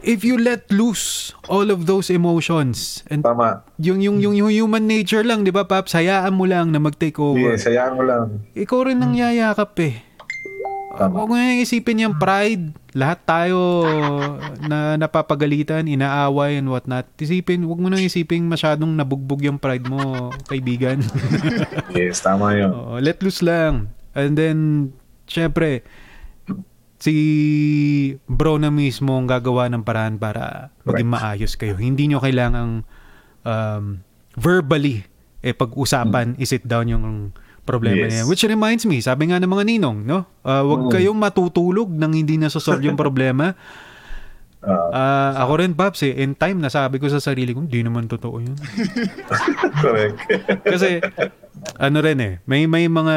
if you let loose all of those emotions and Tama. yung yung yung, yung human nature lang, 'di ba, Paps? Hayaan mo lang na mag-take over. Yes, hayaan mo lang. Ikaw rin ang yayakap eh. Tama. Huwag mo nang isipin yung pride. Lahat tayo na napapagalitan, inaaway and whatnot. Isipin, huwag mo nang isipin masyadong nabugbog yung pride mo, kaibigan. Yes, tama yun. Oo, let loose lang. And then, syempre, si bro na mismo ang gagawa ng paraan para maging maayos kayo. Hindi nyo kailangang um, verbally eh pag-usapan, isit down yung problema Yes. na yan. Which reminds me, sabi nga ng mga ninong, no? Uh, wag Mm. kayong matutulog nang hindi nasosolve yung problema. Ah, Ah, ako rin, Paps, eh, in time, nasabi ko sa sarili ko, hindi naman totoo yun. correct. Kasi ano rin eh, may may mga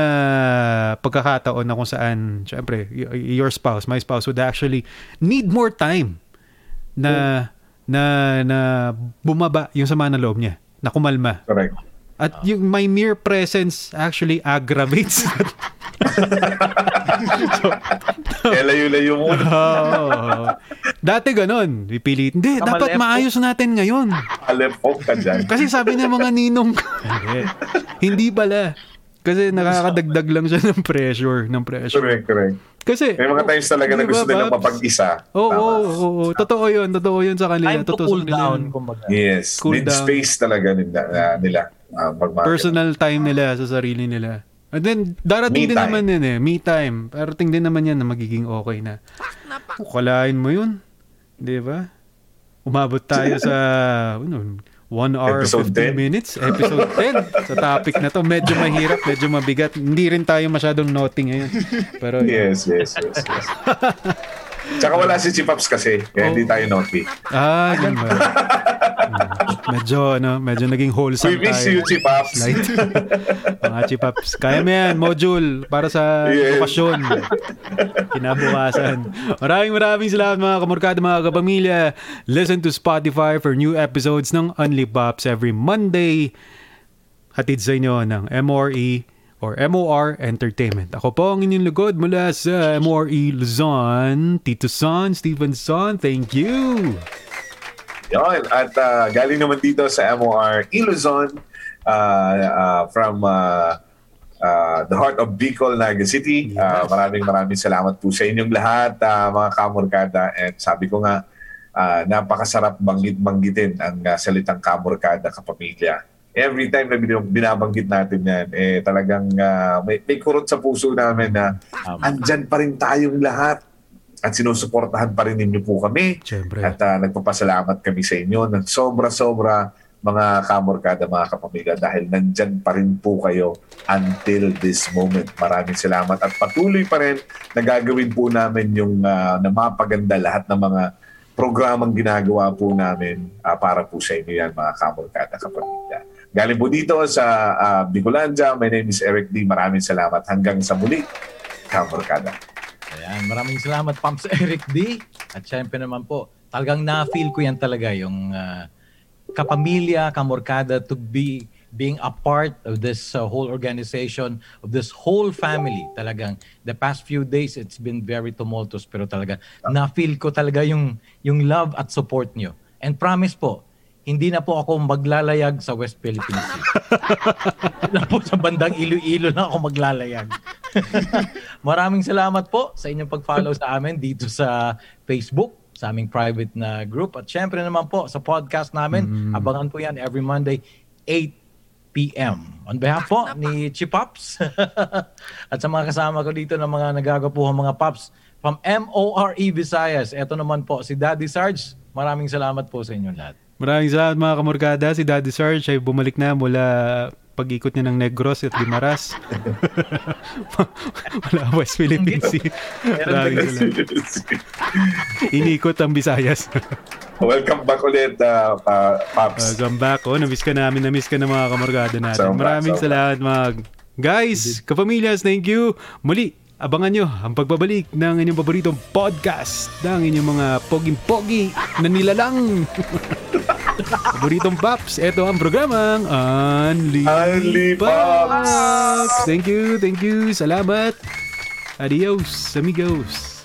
pagkakataon na kung saan syempre your spouse, my spouse would actually need more time na na na bumaba yung sama ng loob niya, na kumalma. correct. At yung my mere presence actually aggravates that. Kaya layo-layo mo. Oo. Dati ganon, pipilit. Hindi, dapat Kamalep po. maayos natin ngayon. Alepok ka dyan. Kasi sabi ng mga ninong, hindi, pala. Kasi nakakadagdag lang siya ng pressure, ng pressure. Correct, correct. Kasi, May mga times talaga na gusto nilang Babs? mapag-isa. Oo, Tama. oo, oo, oo. Totoo yun, totoo yun sa kanila. Time to totoo cool down, kumbaga. Yes. Cool Need down. space talaga nila. Uh, nila uh, magmarket. Personal time nila sa sarili nila. And then, darating Me din time. naman yun eh. Me time. Darating din naman yan na magiging okay na. Kalain mo yun. Di ba? Umabot tayo sa, ano, 1 hour, Episode 15 10. minutes. Episode 10. sa topic na to. Medyo mahirap, medyo mabigat. Hindi rin tayo masyadong naughty ngayon. Pero, Yes, yes, yes. yes. Tsaka wala si Chipaps kasi. Kaya hindi tayo naughty. Ah, yun ba? Medyo, ano, medyo naging wholesome We miss tayo. you, Chipaps. Light. Mga chipaps. Kaya mo yan, module, para sa Yes. edukasyon. Kinabukasan. Maraming maraming salamat mga kamurkada, mga kapamilya. Listen to Spotify for new episodes ng Unli Pops every Monday. Hatid sa inyo ng MORE or MOR Entertainment. Ako po ang inyong lugod mula sa MORE Luzon. Tito Son, Stephen Son, thank you! Yun. At ah, galing naman dito sa MOR Iluzon uh, uh, from uh, uh, the heart of Bicol, Naga City. Ah, maraming maraming salamat po sa inyong lahat, ah, mga kamurkada. And sabi ko nga, ah, napakasarap banggit-banggitin ang ah, salitang kamurkada kapamilya. Every time na bin- binabanggit natin yan, eh, talagang ah, may, may kurot sa puso namin na andyan pa rin tayong lahat at sinusuportahan pa rin ninyo po kami. Siyempre. At ah, nagpapasalamat kami sa inyo ng sobra-sobra mga kamorkada, mga kapamilya dahil nandyan pa rin po kayo until this moment. Maraming salamat at patuloy pa rin na gagawin po namin yung ah, na mapaganda lahat ng mga programang ginagawa po namin ah, para po sa inyo yan mga kamorkada, kapamilya. Galing po dito sa ah, Bicolandia, my name is Eric D. Maraming salamat. Hanggang sa muli, kamorkada. Ayan, maraming salamat Pumps Eric D. At syempre naman po, talagang na-feel ko yan talaga yung ah, kapamilya, kamorkada to be being a part of this uh, whole organization, of this whole family. Talagang the past few days, it's been very tumultuous pero talaga na-feel ko talaga yung, yung love at support nyo. And promise po, hindi na po ako maglalayag sa West Philippine Sea. na po sa bandang Iloilo na ako maglalayag. Maraming salamat po sa inyong pag-follow sa amin dito sa Facebook, sa aming private na group. At syempre naman po sa podcast namin, abangan po yan every Monday, 8 p.m. On behalf po ni Chipops at sa mga kasama ko dito ng mga nagagapuhan mga Pops from MORE Visayas. Ito naman po si Daddy Sarge. Maraming salamat po sa inyong lahat. Maraming salamat mga kamurkada. Si Daddy Sarge ay bumalik na mula pag-ikot niya ng Negros at Guimaras. Wala West Philippine Sea. Inikot ang Visayas. Welcome back ulit, uh, uh, Pops. Welcome back. Oh, na-miss ka namin. Na-miss ka ng mga kamurkada natin. Sobra, Maraming sobra. salamat mga guys, kapamilyas. Thank you. Muli, abangan nyo ang pagbabalik ng inyong paboritong podcast ng inyong mga poging-pogi na nilalang. paboritong Pops. Ito ang programang Unli, Unli Pops. Thank you, thank you. Salamat. Adios, amigos.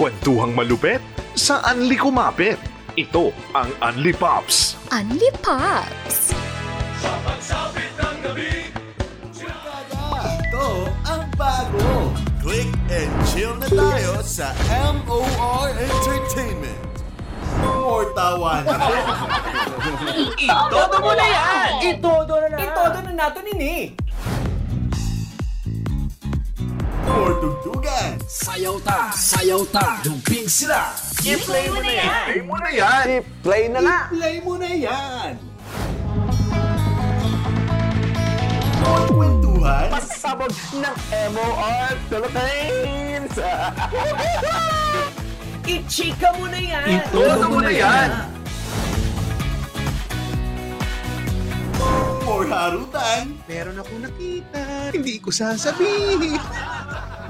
Kwentuhang malupet sa Anli Kumapit. Ito ang Anli Pops. Unli Pops! Ito ang bago. Click and chill na tayo sa MOR Entertainment. More tawanan. Itodo mo na yan! Itodo na na. Itodo na nato nini! More tugtugan. Sayaw ta, sayaw ta, jumping sila. I-play mo na yan! Play mo na yan! Play na nga! Play mo na yan. Kwentuhan. Pasabog ng MOR Philippines! I-chika mo na yan! Itodo mo na yan! More harutan. Meron ako nakita, hindi ko sasabihin.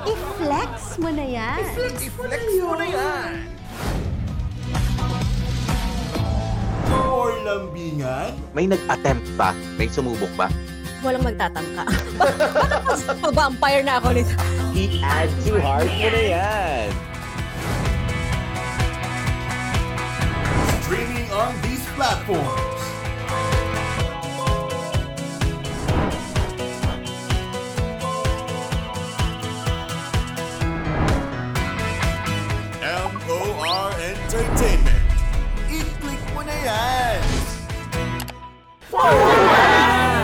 I-flex mo na yan! I-flex mo na yan! More lambingan. May nag-attempt ba? May sumubok ba? Walang magtatangka. Pag-vampire na ako nito. I-add to heart mo na yan! Streaming on these platforms. Entertainment. I-click mo na yan! Forward!